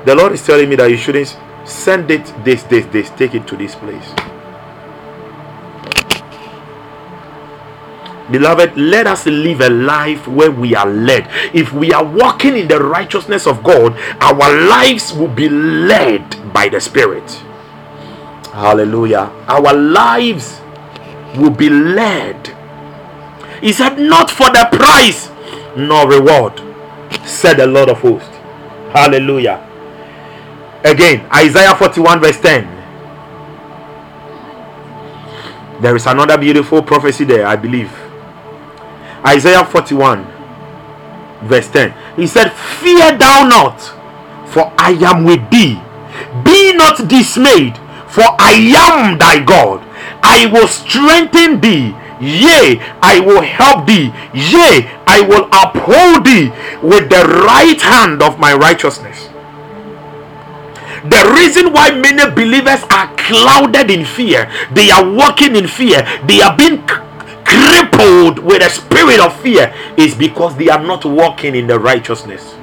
The Lord is telling me that you shouldn't Send it this, this, this. Take it to this place. Beloved, let us live a life where we are led. If we are walking in the righteousness of God, our lives will be led by the Spirit. Hallelujah. Our lives will be led. He said, Not for the price nor reward, said the Lord of hosts. Hallelujah. Again, Isaiah 41, verse 10. There is another beautiful prophecy there, I believe. Isaiah 41, verse 10. He said, Fear thou not, for I am with thee. Be not dismayed, for I am thy God. I will strengthen thee. Yea, I will help thee. Yea, I will uphold thee with the right hand of my righteousness. The reason why many believers are clouded in fear, they are walking in fear, they are being crippled with a spirit of fear, is because they are not walking in the righteousness.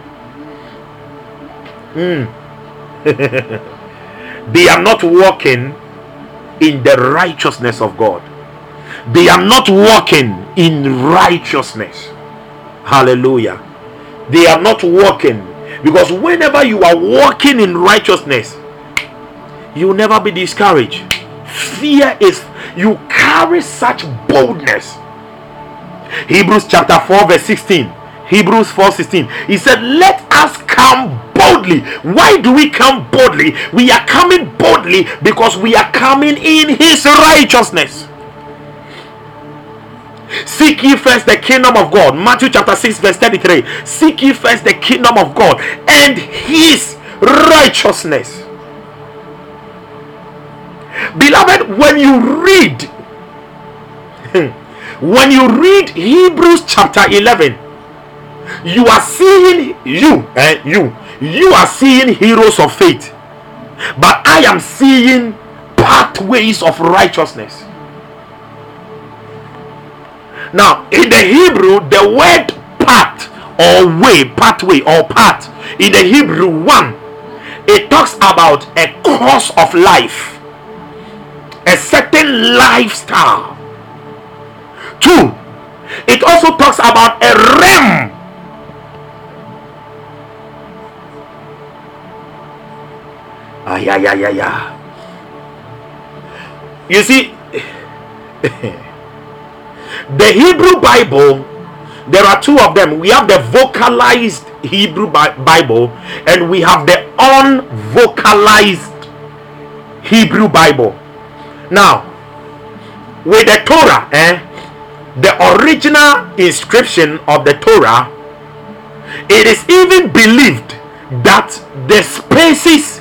Mm. *laughs* they are not walking in the righteousness of God. They are not walking in righteousness. Hallelujah. They are not walking because whenever you are walking in righteousness, you will never be discouraged. Fear is you carry such boldness. Hebrews chapter 4, verse 16. Hebrews 4 16. He said, Let us come boldly. Why do we come boldly? We are coming boldly because we are coming in his righteousness. Seek ye first the kingdom of God. Matthew chapter 6, verse 33. Seek ye first the kingdom of God and his righteousness. Beloved, when you read, *laughs* when you read Hebrews chapter 11, you are seeing you and eh, you you are seeing heroes of faith but i am seeing pathways of righteousness now, in the Hebrew, the word path or way, pathway or path, in the Hebrew, one, it talks about a course of life, a certain lifestyle. Two, it also talks about a realm. Ah, yeah, yeah, yeah, yeah. You see, *laughs* The Hebrew Bible, there are two of them. We have the vocalized Hebrew Bible and we have the unvocalized Hebrew Bible. Now, with the Torah, eh, the original inscription of the Torah, it is even believed that the spaces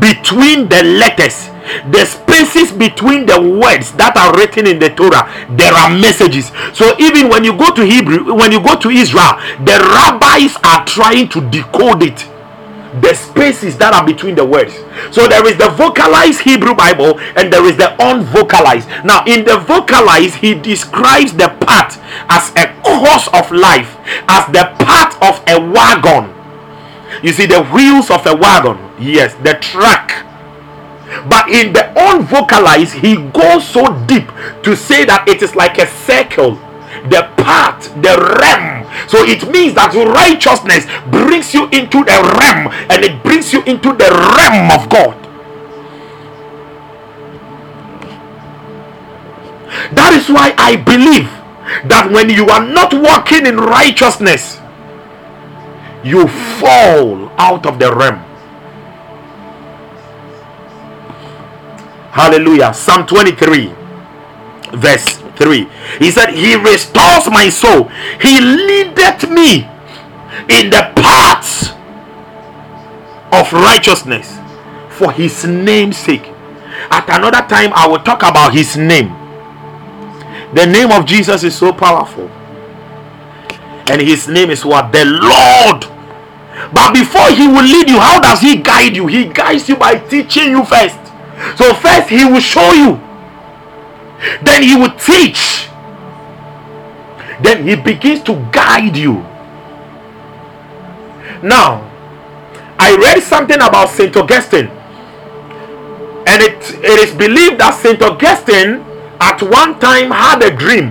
between the letters the spaces between the words that are written in the Torah, there are messages. So even when you go to Hebrew, when you go to Israel, the rabbis are trying to decode it. The spaces that are between the words. So there is the vocalized Hebrew Bible and there is the unvocalized. Now, in the vocalized, he describes the path as a course of life, as the path of a wagon. You see, the wheels of a wagon, yes, the track but in the unvocalized, he goes so deep to say that it is like a circle, the path, the realm. So it means that righteousness brings you into the realm and it brings you into the realm of God. That is why I believe that when you are not walking in righteousness, you fall out of the realm. Hallelujah. Psalm 23, verse 3. He said, He restores my soul. He leadeth me in the paths of righteousness for his name's sake. At another time, I will talk about his name. The name of Jesus is so powerful. And his name is what? The Lord. But before he will lead you, how does he guide you? He guides you by teaching you first. So, first, He will show you, then He will teach, then He begins to guide you. Now, I read something about Saint Augustine, and it, it is believed that Saint Augustine at one time had a dream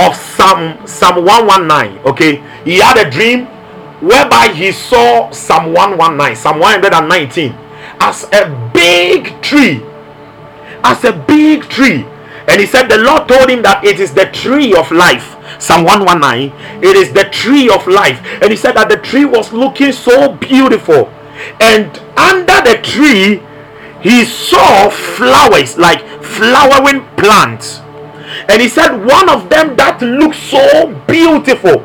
of Psalm Psalm 119. Okay, he had a dream whereby he saw Psalm 119, Psalm 119 as a big tree. As a big tree. And he said, The Lord told him that it is the tree of life. Psalm 119. It is the tree of life. And he said that the tree was looking so beautiful. And under the tree, he saw flowers like flowering plants. And he said, one of them that looked so beautiful,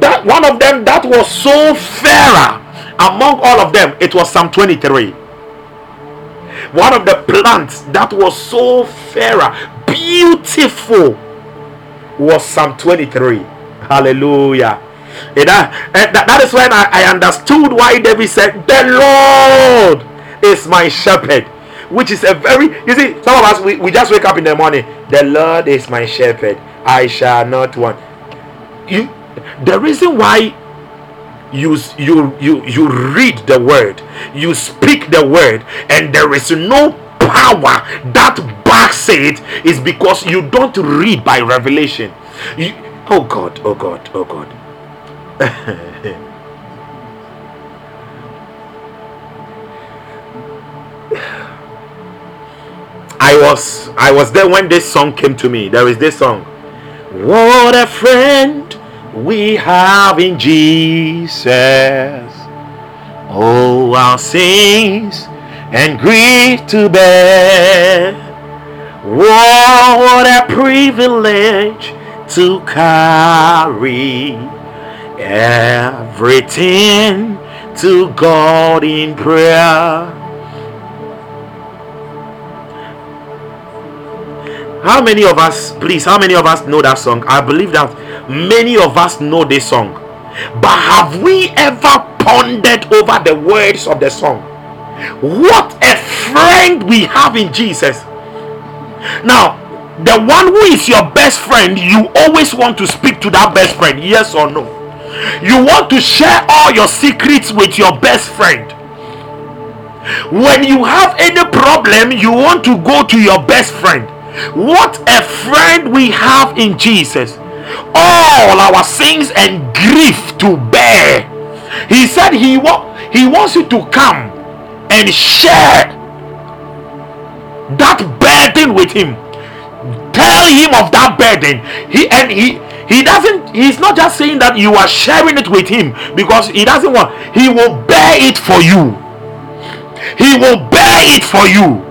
that one of them that was so fairer among all of them, it was Psalm 23. One of the plants that was so fairer, beautiful, was Psalm 23. Hallelujah. And that, and that, that is when I, I understood why David said, The Lord is my shepherd. Which is a very, you see, some of us, we, we just wake up in the morning. The Lord is my shepherd. I shall not want. You, the reason why you you you you read the word you speak the word and there is no power that backs it is because you don't read by revelation you, oh god oh god oh god *laughs* I was I was there when this song came to me. There is this song. What a friend we have in Jesus. Oh, our sins and grief to bear. What a privilege to carry everything to God in prayer. How many of us, please, how many of us know that song? I believe that many of us know this song. But have we ever pondered over the words of the song? What a friend we have in Jesus. Now, the one who is your best friend, you always want to speak to that best friend, yes or no? You want to share all your secrets with your best friend. When you have any problem, you want to go to your best friend. What a friend we have in Jesus. All our sins and grief to bear. He said he, wa- he wants you to come and share that burden with him. Tell him of that burden. He and he he doesn't he's not just saying that you are sharing it with him because he doesn't want he will bear it for you. He will bear it for you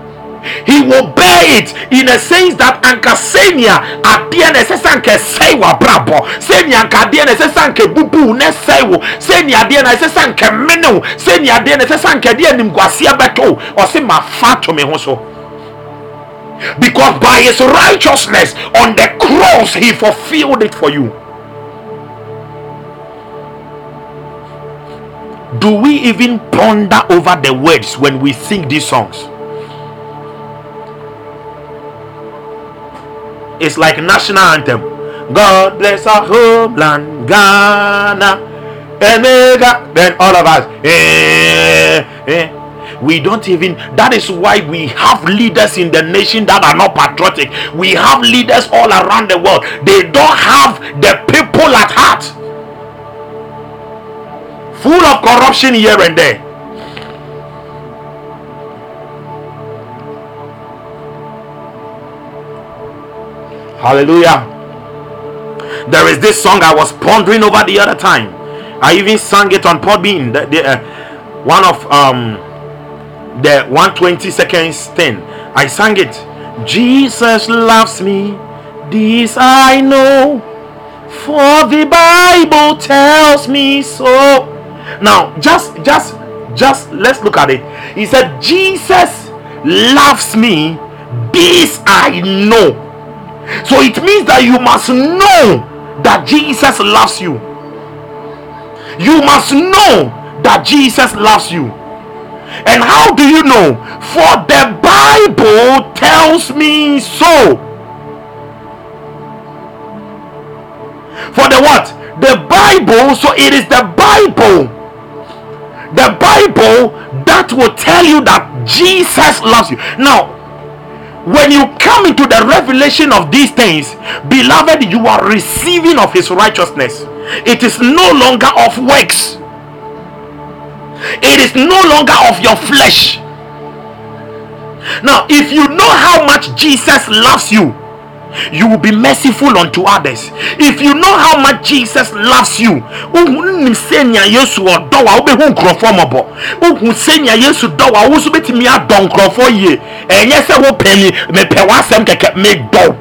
he will bear it in a sense that anka senia adeɛ na ɛsɛ sɛ anka ɛsɛe wɔ abrabɔ senia anka adeɛ na ɛsɛ sɛ anka bubu na ɛsɛe wo senia adeɛ na ɛsɛ sɛ anka mene wo senia adeɛ na ɛsɛ sɛ anka adeɛ nimguaseɛ bɛtɔ wo ɔse mafa to me ho so because by his righteousness on the cross he fulfilled it for you. Do we even ponder over the words when we sing these songs It's like national anthem. God bless our homeland, Ghana, Omega. Then all of us, eh, eh. We don't even. That is why we have leaders in the nation that are not patriotic. We have leaders all around the world. They don't have the people at heart. Full of corruption here and there. Hallelujah. There is this song I was pondering over the other time. I even sang it on Podbean. The, the, uh, one of um, the 120 seconds thing. I sang it. Jesus loves me. This I know. For the Bible tells me so. Now, just, just, just let's look at it. He said, Jesus loves me. This I know so it means that you must know that Jesus loves you. You must know that Jesus loves you. And how do you know? For the Bible tells me so. For the what? The Bible, so it is the Bible. The Bible that will tell you that Jesus loves you. Now, when you come into the revelation of these things beloved you are receiving of his righteousness. It is no longer of works. It is no longer of your flesh. Now if you know how much jesus loves you you will be merciful unto others. If you know how much Jesus loves you, wonim sɛ yesu ɔdɔ wa wobɛhu nkurɔfoɔ mmɔbɔ wohu sɛ nea yesu dɔ wa wo nso bɛtumi adɔ nkurɔfoɔ yie ɛnyɛ sɛ wopɛ mi mepɛ w'asɛm kɛkɛ medɔ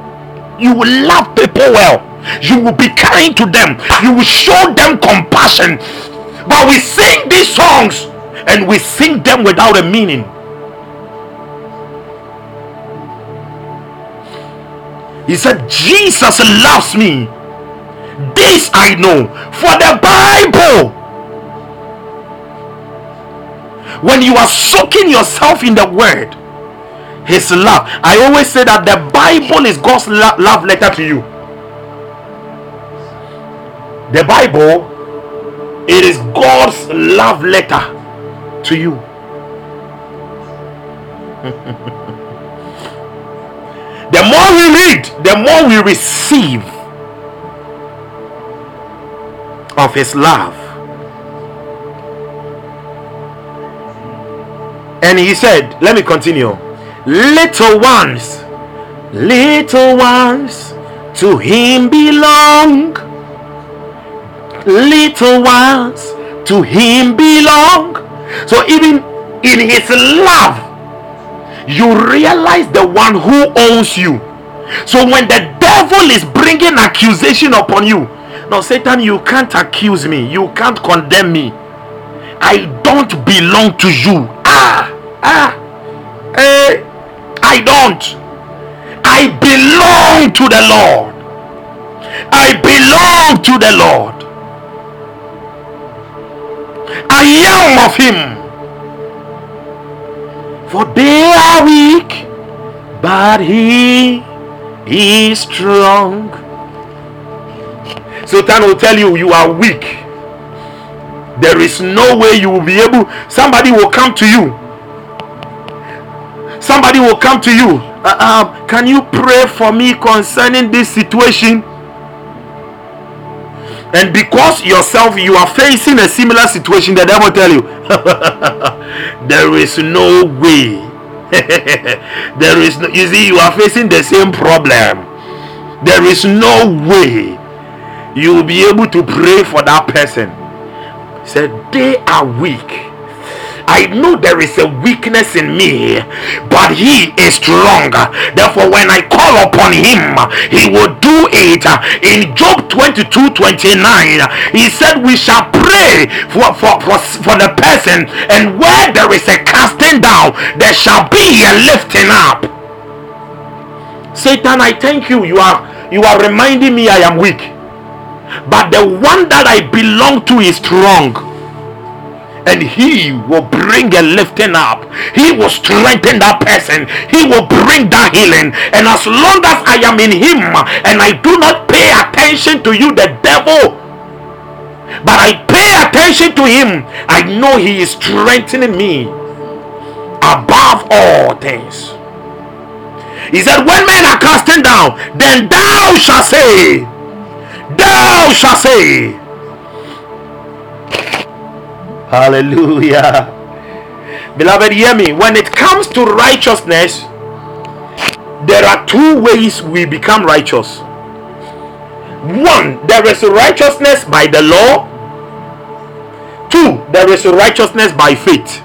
you will love people well. You will be kind to them. You will show them compassion. But we sing these songs and we sing them without a meaning He said, Jesus loves me. This I know. For the Bible. When you are soaking yourself in the word, his love. I always say that the Bible is God's love letter to you. The Bible, it is God's love letter to you. *laughs* The more we read, the more we receive of His love. And He said, Let me continue. Little ones, little ones, to Him belong. Little ones, to Him belong. So even in His love, you realize the one who owns you. So when the devil is bringing accusation upon you, now Satan, you can't accuse me, you can't condemn me. I don't belong to you. Ah, ah, eh, I don't. I belong to the Lord. I belong to the Lord. I am of Him. For they are weak, but he is strong. Satan will tell you you are weak. There is no way you will be able. Somebody will come to you. Somebody will come to you. Uh, uh, can you pray for me concerning this situation? And because yourself you are facing a similar situation, the devil tell you, *laughs* there is no way. *laughs* there is no, you see, you are facing the same problem. There is no way you will be able to pray for that person. Said they are weak I know there is a weakness in me, but He is strong. Therefore, when I call upon Him, He will do it. In Job 22 29, He said, We shall pray for, for, for, for the person, and where there is a casting down, there shall be a lifting up. Satan, I thank you. You are you are reminding me I am weak. But the one that I belong to is strong and he will bring a lifting up. He will strengthen that person. He will bring that healing. And as long as i am in him and i do not pay attention to you the devil but i pay attention to him i know he is strengthening me above all things. He said when men are casting down then thou shalt say thou shalt say Hallelujah. Beloved, hear me. When it comes to righteousness, there are two ways we become righteous. One, there is righteousness by the law. Two, there is righteousness by faith.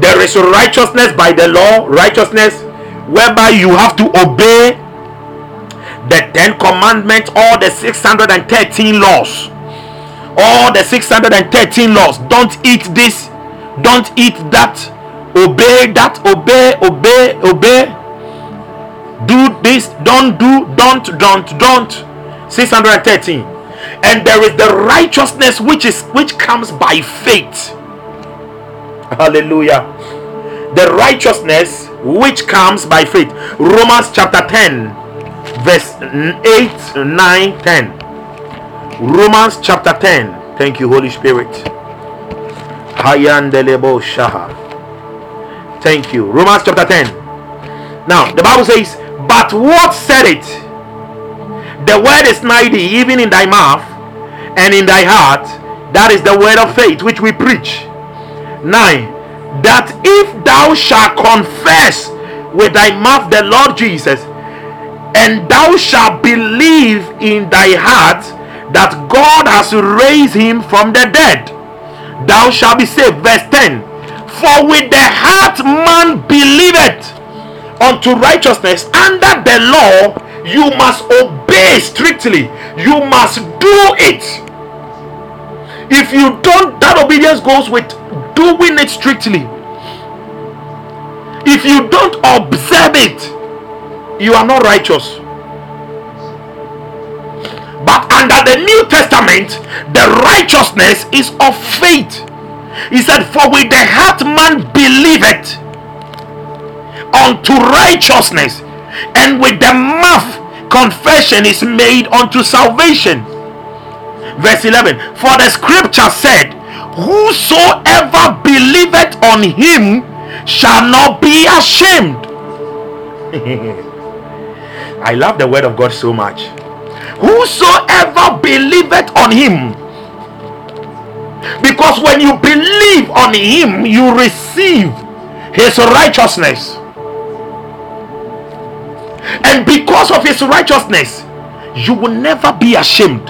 There is righteousness by the law, righteousness whereby you have to obey the Ten Commandments or the 613 laws all the 613 laws. Don't eat this. Don't eat that. Obey that. Obey obey obey. Do this. Don't do. Don't don't don't. 613 and there is the righteousness which is which comes by faith. Hallelujah. The righteousness which comes by faith. Romans chapter 10 verse 8 9 10 Romans chapter 10. Thank you, Holy Spirit. Shaha. Thank you. Romans chapter 10. Now, the Bible says, But what said it? The word is nigh thee, even in thy mouth and in thy heart. That is the word of faith which we preach. 9. That if thou shalt confess with thy mouth the Lord Jesus and thou shalt believe in thy heart that God has raised him from the dead, thou shalt be saved. Verse 10 For with the heart man believeth unto righteousness, under the law you must obey strictly, you must do it. If you don't, that obedience goes with doing it strictly. If you don't observe it, you are not righteous. But under the New Testament, the righteousness is of faith. He said, For with the heart man believeth unto righteousness, and with the mouth confession is made unto salvation. Verse 11 For the scripture said, Whosoever believeth on him shall not be ashamed. *laughs* I love the word of God so much. Whosoever believeth on him. Because when you believe on him, you receive his righteousness. And because of his righteousness, you will never be ashamed.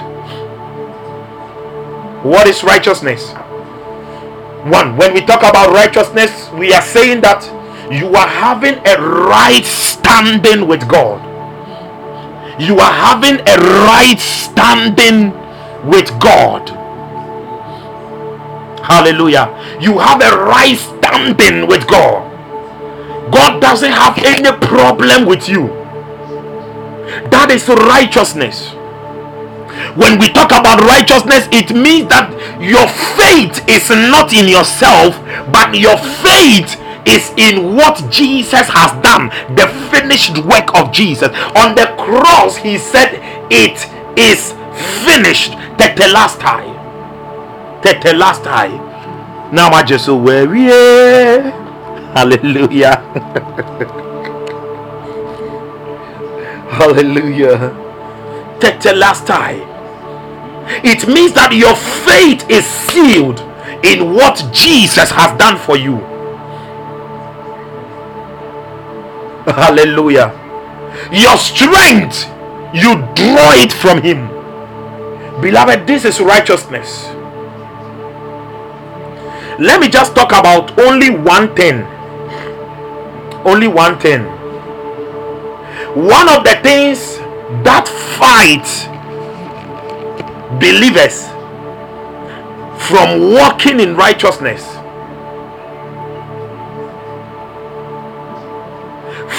What is righteousness? One, when we talk about righteousness, we are saying that you are having a right standing with God. You are having a right standing with God. Hallelujah. You have a right standing with God. God doesn't have any problem with you. That is righteousness when we talk about righteousness, it means that your faith is not in yourself, but your faith is in what Jesus has done, the finished work of Jesus. On the cross, he said, It is finished. take the last time Tetelestai. Tetelestai. Now I just so weary. Hallelujah. *laughs* Hallelujah. Tetelestai. It means that your faith is sealed in what Jesus has done for you. Hallelujah. Your strength, you draw it from Him. Beloved, this is righteousness. Let me just talk about only one thing. Only one thing. One of the things that fights believers from walking in righteousness,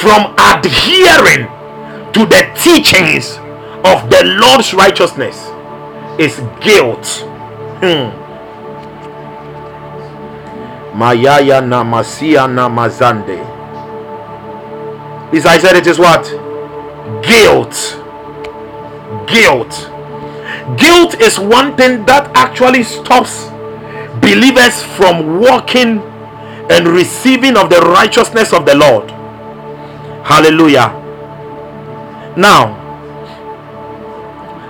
from adhering to the teachings of the Lord's righteousness, is guilt. Hmm. Mayaya namasia namazande. This I said it is what? Guilt. Guilt Guilt is one thing that actually stops believers from walking and receiving of the righteousness of the Lord. Hallelujah. Now,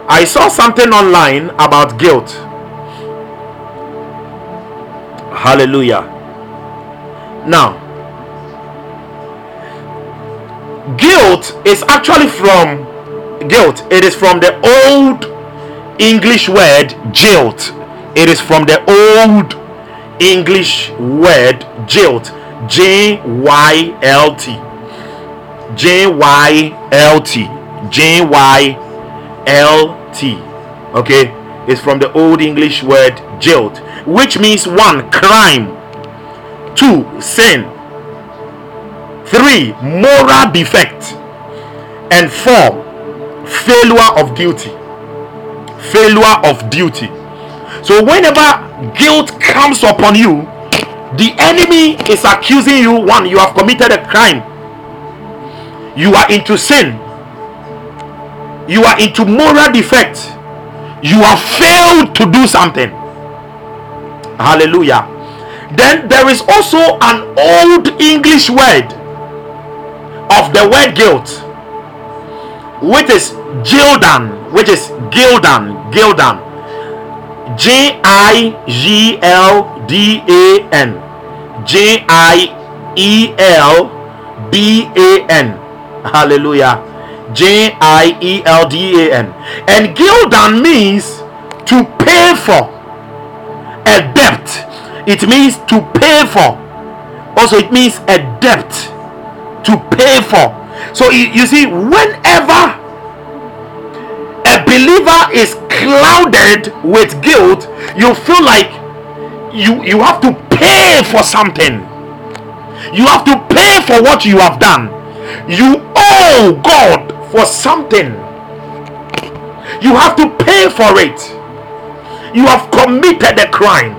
I saw something online about guilt. Hallelujah. Now, guilt is actually from guilt. It is from the old English word jilt. It is from the old English word jilt. J Y L T. J Y L T. J Y L T. Okay? It's from the old English word jilt, which means one, crime, two, sin, three, moral defect, and four, failure of duty failure of duty. So, whenever guilt comes upon you, the enemy is accusing you one, you have committed a crime, you are into sin, you are into moral defect, you have failed to do something. Hallelujah. Then there is also an old English word of the word guilt, which is Gildan, which is Gildan, Gildan, G I G L D A N, J I E L B A N. Hallelujah. J I E L D A N. And Gildan means to pay for a debt. It means to pay for. Also, it means a debt to pay for. So you see, whenever a believer is clouded with guilt, you feel like you you have to pay for something. You have to pay for what you have done. You owe God for something. You have to pay for it. You have committed a crime.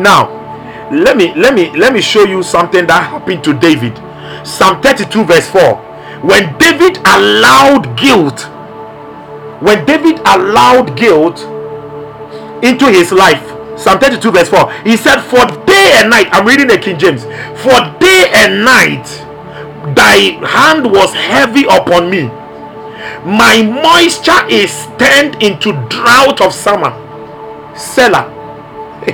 Now, let me let me let me show you something that happened to David. Psalm 32 verse 4. When David allowed guilt, when David allowed guilt into his life, Psalm 32 verse 4, he said, For day and night, I'm reading the King James, for day and night, thy hand was heavy upon me. My moisture is turned into drought of summer. Selah. *laughs*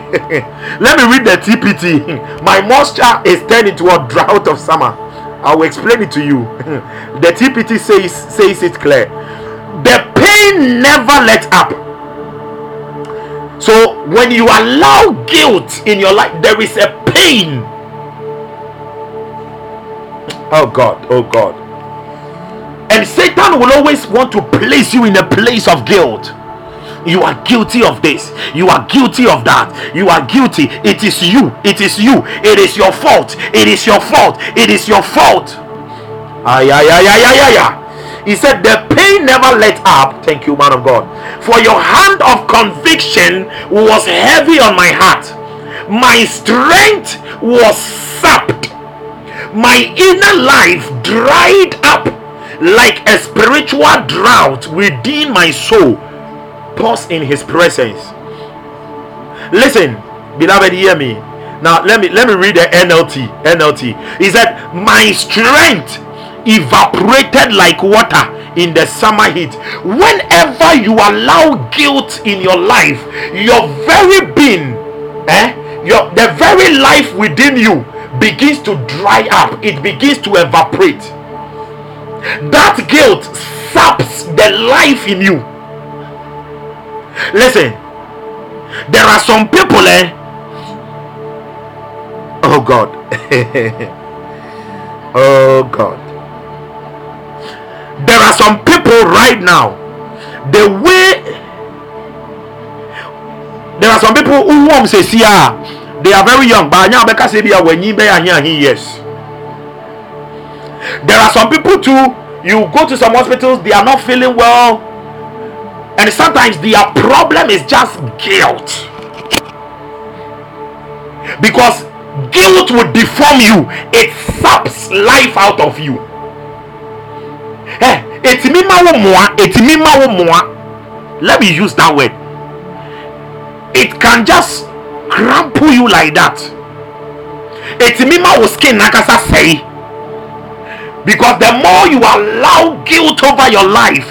Let me read the tpt *laughs* my moisture is turned into a drought of summer. I will explain it to you. *laughs* The tpt says says it clear. The pain never let up. So when you allow guilt in your life there is a pain oh god oh god and Satan will always want to place you in a place of guilt. You are guilty of this. You are guilty of that. You are guilty. It is you. It is you. It is your fault. It is your fault. It is your fault. Ay, ay, ay, ay, ay, ay, ay. He said, The pain never let up. Thank you, man of God. For your hand of conviction was heavy on my heart. My strength was sapped. My inner life dried up like a spiritual drought within my soul. Pause in his presence. Listen beloved hear me. Now let me let me read the nlt nlt he said my strength evaporated like water in the summer heat. Whenever you allow guilt in your life your very being eh your the very life within you begins to dry up. It begins to evaporate. That guilt saps the life in you. Listen there are some people eh? Oh god. *laughs* Oh god. There are some people right now the way there are some people who want to say they are very young but because they are when you be here yes there are some people too, you go to some hospitals, they are not feeling well, and sometimes their problem is just guilt. Because guilt will deform you, it saps life out of you. Eh, hey, ah, ah. let me use that word. It can just crumple you like that. Etimima will skin nakasa say because the more you allow guilt over your life,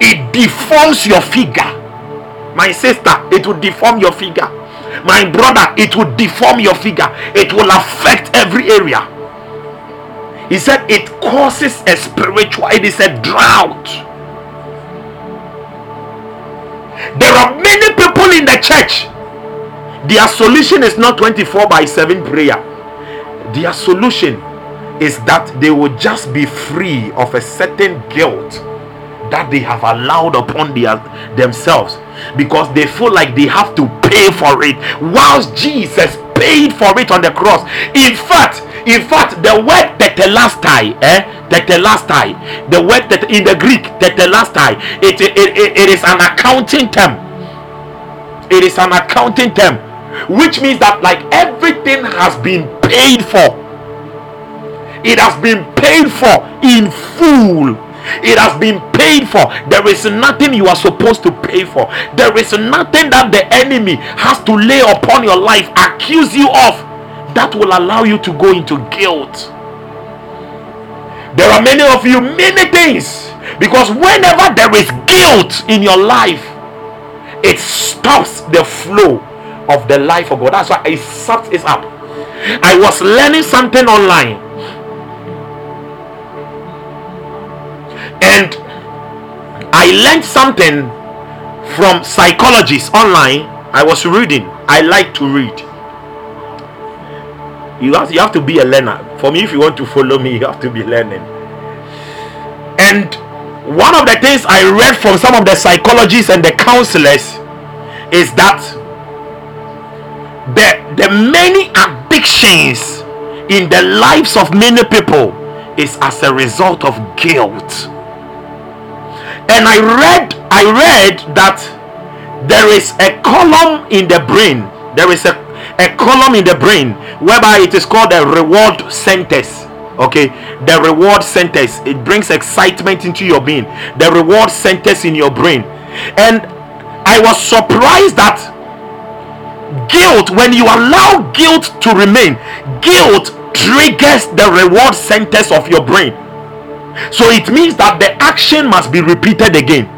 it deforms your figure. My sister, it will deform your figure. My brother, it will deform your figure. It will affect every area. He said it causes a spiritual, it is a drought. There are many people in the church. Their solution is not 24 by 7 prayer. Their solution is that they will just be free of a certain guilt that they have allowed upon their, themselves. Because they feel like they have to pay for it. Whilst jesus paid for it on the cross. In fact in fact the word tetelestai eh? Tetelestai. The word that in the greek tetelestai. It, it, it, it is an accounting term. It is an accounting term which means that like everything has been paid for it has been paid for in full. It has been paid for. There is nothing you are supposed to pay for. There is nothing that the enemy has to lay upon your life, accuse you of, that will allow you to go into guilt. There are many of you, many things, because whenever there is guilt in your life, it stops the flow of the life of God. That's why I sucks it up. I was learning something online and I learned something from psychologists online. I was reading. I like to read. You have, you have to be a learner. For me, if you want to follow me, *laughs* you have to be learning. And one of the things I read from some of the psychologists and the counselors is that the, the many addictions in the lives of many people is as a result of guilt. And i read i read that there is a column in the brain there is a, a column in the brain whereby it is called the reward centers okay? The reward centers it brings excitement into your being. The reward centers in your brain. And i was surprised that guilt when you allow guilt to remain guilt triggers the reward centers of your brain so it means that the action must be repeated again.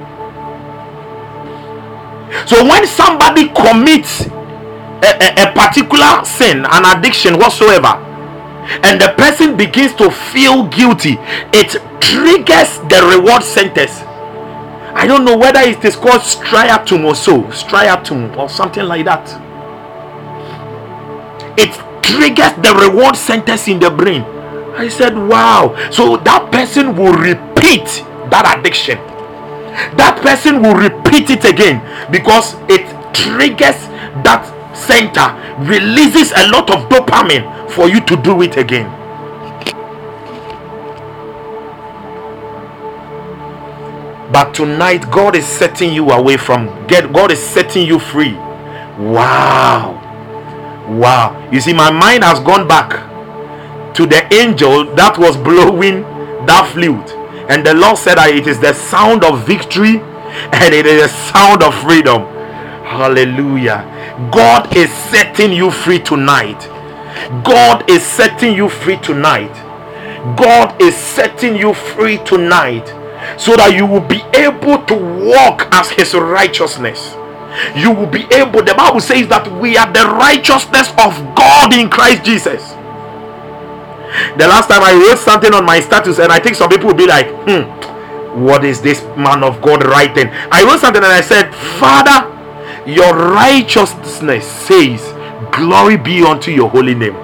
So when somebody commits a, a, a, particular sin, an addiction whatsoever, and the person begins to feel guilty, it triggers the reward centers. I don't know whether it is called striatum or so, striatum or something like that. It triggers the reward centers in the brain I said, Wow. So that person will repeat that addiction. That person will repeat it again because it triggers that center, releases a lot of dopamine for you to do it again. But tonight, God is setting you away from get God is setting you free. Wow. Wow. You see, my mind has gone back to the angel that was blowing that flute. And the Lord said that it is the sound of victory and it is a sound of freedom. Hallelujah. God is setting you free tonight. God is setting you free tonight. God is setting you free tonight so that you will be able to walk as his righteousness. You will be able, the Bible says that we are the righteousness of God in Christ Jesus. The last time I wrote something on my status, and I think some people will be like, hmm, what is this man of God writing? I wrote something and I said, Father, your righteousness says, Glory be unto your holy name.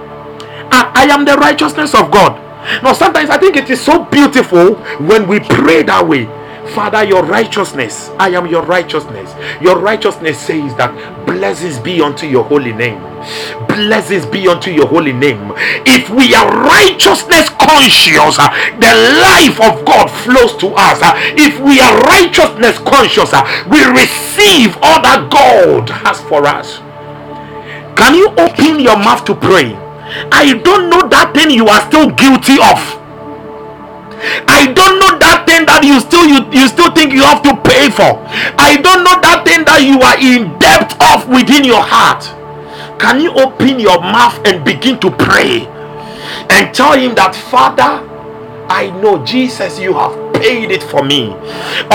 I, I am the righteousness of God. Now, sometimes I think it is so beautiful when we pray that way Father, your righteousness, I am your righteousness. Your righteousness says that blessings be unto your holy name. Blessings be unto your holy name. If we are righteousness conscious, uh, the life of God flows to us. Uh, if we are righteousness conscious, uh, we receive all that God has for us. Can you open your mouth to pray? I don't know that thing you are still guilty of. I don't know that thing that you still you, you still think you have to pay for. I don't know that thing that you are in debt of within your heart. Can you open your mouth and begin to pray and tell him that Father, I know Jesus, you have paid it for me.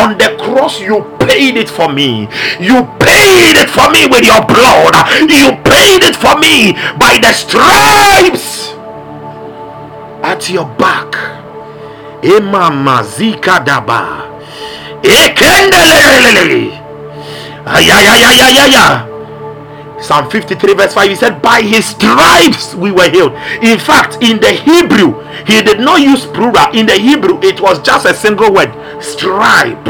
On the cross, you paid it for me. You paid it for me with your blood. You paid it for me by the stripes at your back emamazika daba. Ekendelelelele ayayayayaya Psalm 53 verse 5 he said by his stripes we were healed. In fact in the Hebrew he did not use plural. In the Hebrew it was just a single word stripe.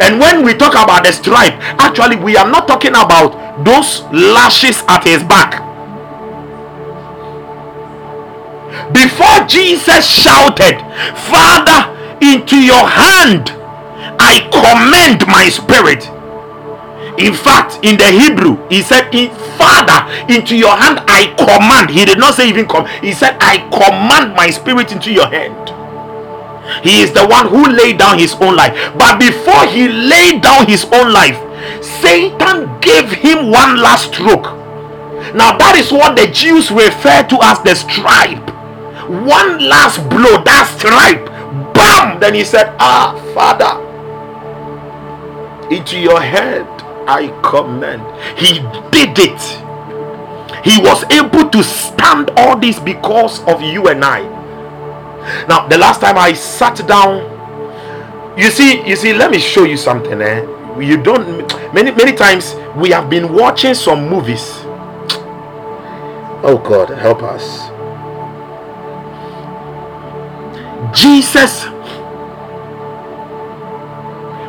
And when we talk about the stripe actually we are not talking about those lashes at his back before Jesus shouted, Father, into your hand I commend my spirit. In fact, in the Hebrew, he said, Father, into your hand I command. He did not say even come. He said, I command my spirit into your hand. He is the one who laid down his own life. But before he laid down his own life, Satan gave him one last stroke. Now, that is what the Jews refer to as the stripe one last blow, that stripe, bam! Then he said, Ah, Father, into your head I commend. He did it. He was able to stand all this because of you and I. Now, the last time I sat down, you see, you see, let me show you something, eh? You don't many many times we have been watching some movies. Oh God, help us. Jesus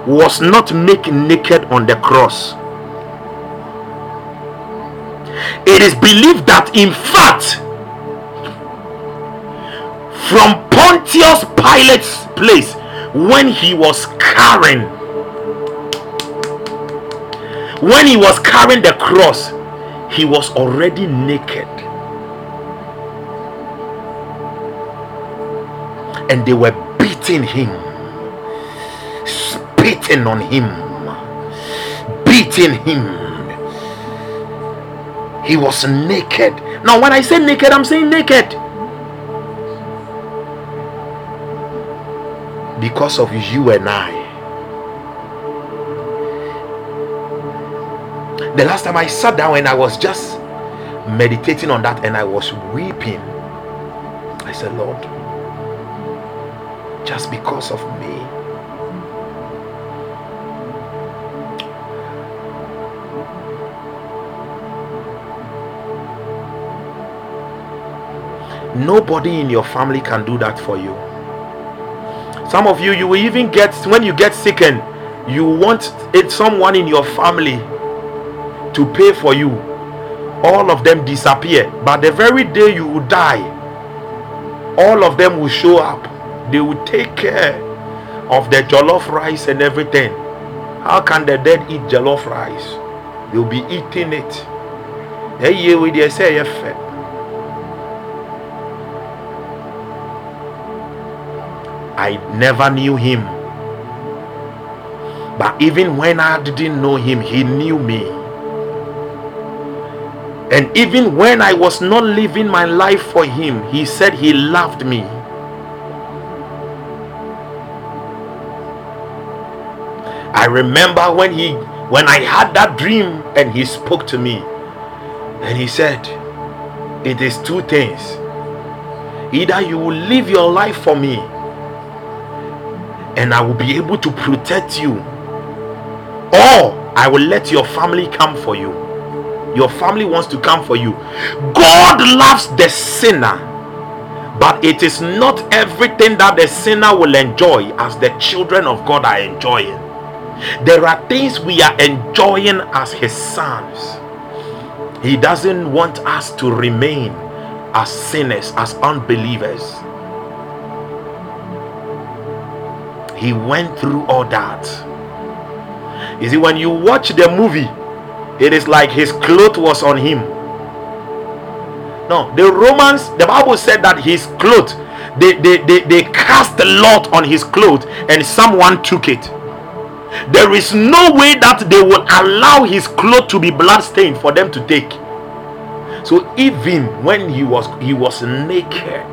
was not made naked on the cross. It is believed that, in fact, from Pontius Pilate's place, when he was carrying, when he was carrying the cross, he was already naked. And they were beating him spitting on him, beating him. He was naked. Now, when I say naked, I'm saying naked. Because of you and I. The last time I sat down and I was just meditating on that and I was weeping. I said, Lord, just because of me, Nobody in your family can do that for you. Some of you, you will even get when you get sick and you want it, someone in your family to pay for you. All of them disappear, but the very day you will die, all of them will show up. They will take care of the jollof rice and everything. How can the dead eat jollof rice? They'll be eating it. Hey, with the say, I never knew him. But even when I didn't know him, he knew me. And even when I was not living my life for him, he said he loved me. I remember when he when I had that dream and he spoke to me and he said it is two things either you will live your life for me and I will be able to protect you. Or I will let your family come for you. Your family wants to come for you. God loves the sinner, but it is not everything that the sinner will enjoy as the children of God are enjoying. There are things we are enjoying as his sons. He doesn't want us to remain as sinners, as unbelievers. he went through all that. You see, when you watch the movie, it is like his cloth was on him. No, the Romans, the Bible said that his cloth, they, they, they, they cast a lot on his cloth and someone took it. There is no way that they would allow his cloth to be bloodstained for them to take. So even when he was he was naked,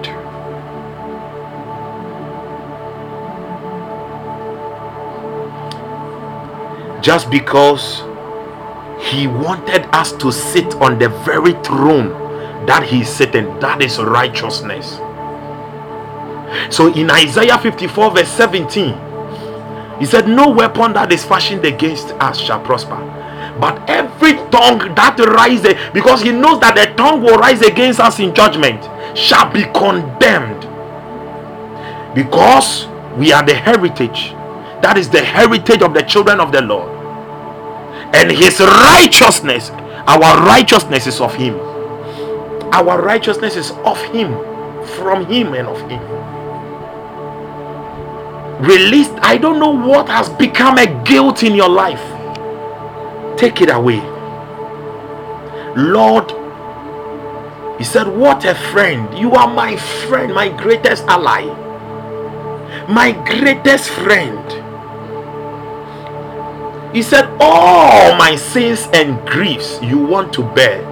just because he wanted us to sit on the very throne that he's sitting that is righteousness so in isaiah 54 verse 17 he said no weapon that is fashioned against us shall prosper. But every tongue that rises because he knows that the tongue will rise against us in judgment shall be condemned. Because we are the heritage that is the heritage of the children of the lord. And his righteousness our righteousness is of him. Our righteousness is of him from him and of him released i don't know what has become a guilt in your life. Take it away. Lord he said what a friend. You are my friend my greatest ally. My greatest friend. He said, All my sins and griefs you want to bear,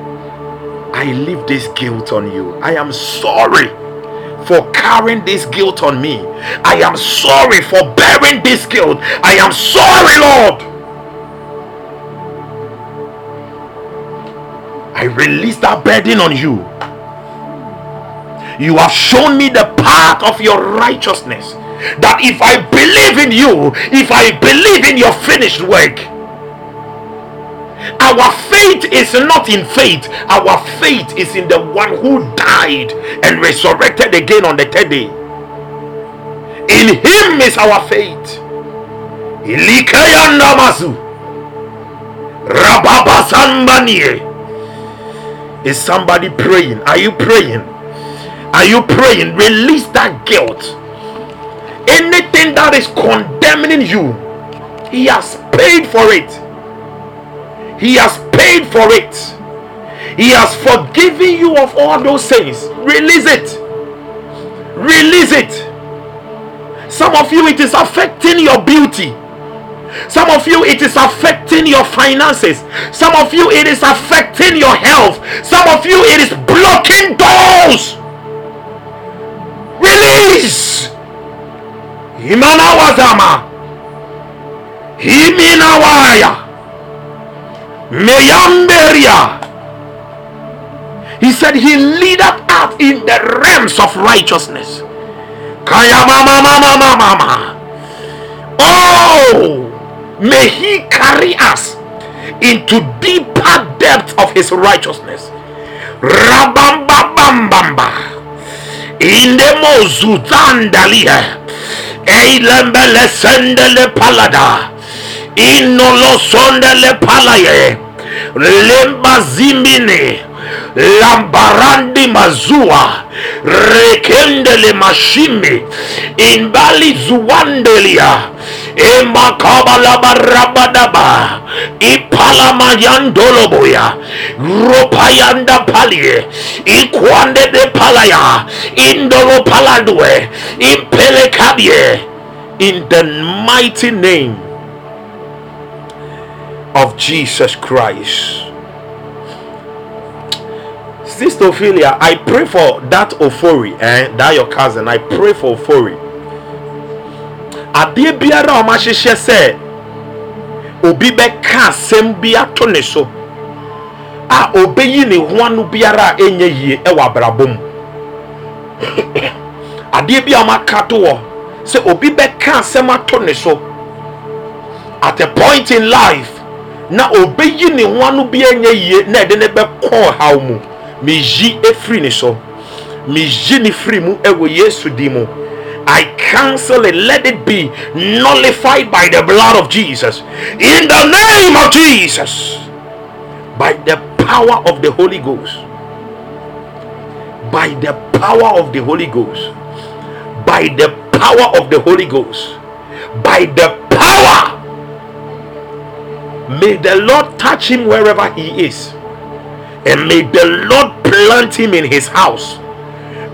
I leave this guilt on you. I am sorry for carrying this guilt on me. I am sorry for bearing this guilt. I am sorry, Lord. I release that burden on you. You have shown me the path of your righteousness that if I believe in you, if I believe in your finished work, our faith is not in faith, our faith is in the one who died and resurrected again on the third day. In him is our faith. Is somebody praying? Are you praying? Are you praying? Release that guilt. Anything that is condemning you, He has paid for it. He has paid for it. He has forgiven you of all those sins. Release it. Release it. Some of you, it is affecting your beauty. Some of you, it is affecting your finances. Some of you, it is affecting your health. Some of you, it is blocking doors. Release. Imana. Himinawaya. Meyamberia. He said he leadeth out in the realms of righteousness. Oh, may he carry us into deeper depths of his righteousness. Rabambabambamba. Indemo zuzandalia. Eilembele sendele palada. Inolo sondele palaye. Lemba zimbine. Lambarandi mazua. Rekendele mashimi. Imbali zuwandelia. Emakabalabarabadaba. Ipalamayandoloboya. Ropayanda palie. Ikwande de palaya. Indolo paladue. Impelekabie. In the mighty name of Jesus Christ. Sister Ophelia, I pray for that Ofori, eh? That your cousin. I pray for Ofori. Adeɛ biara a wɔn ahyehyɛ sɛ obi bɛka asɛm bi ato ne so a obeyi ne ho ano biara a ɛnyɛ yie ɛwɔ abrabɔ mu. *coughs* Adeɛ bi a to wɔ sɛ obi bɛka asɛm ato ne so at a point in life na obeyi ne ho ano bi ɛnyɛ yie na ɛde ne bɛkɔ ɔhaw mu. meyi efiri ne so meyi ne firi mu ɛwɔ yesu di mu I cancel it. Let it be nullified by the blood of Jesus. In the name of Jesus. By the power of the Holy Ghost. By the power of the Holy Ghost. By the power of the Holy Ghost. By the power. May the Lord touch him wherever he is and may the Lord plant him in his house.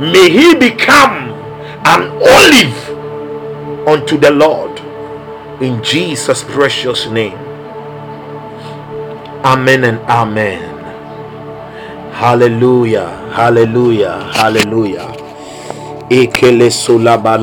May he become an olive unto the Lord in Jesus' precious name. Amen and amen. Hallelujah, hallelujah, hallelujah. Ekele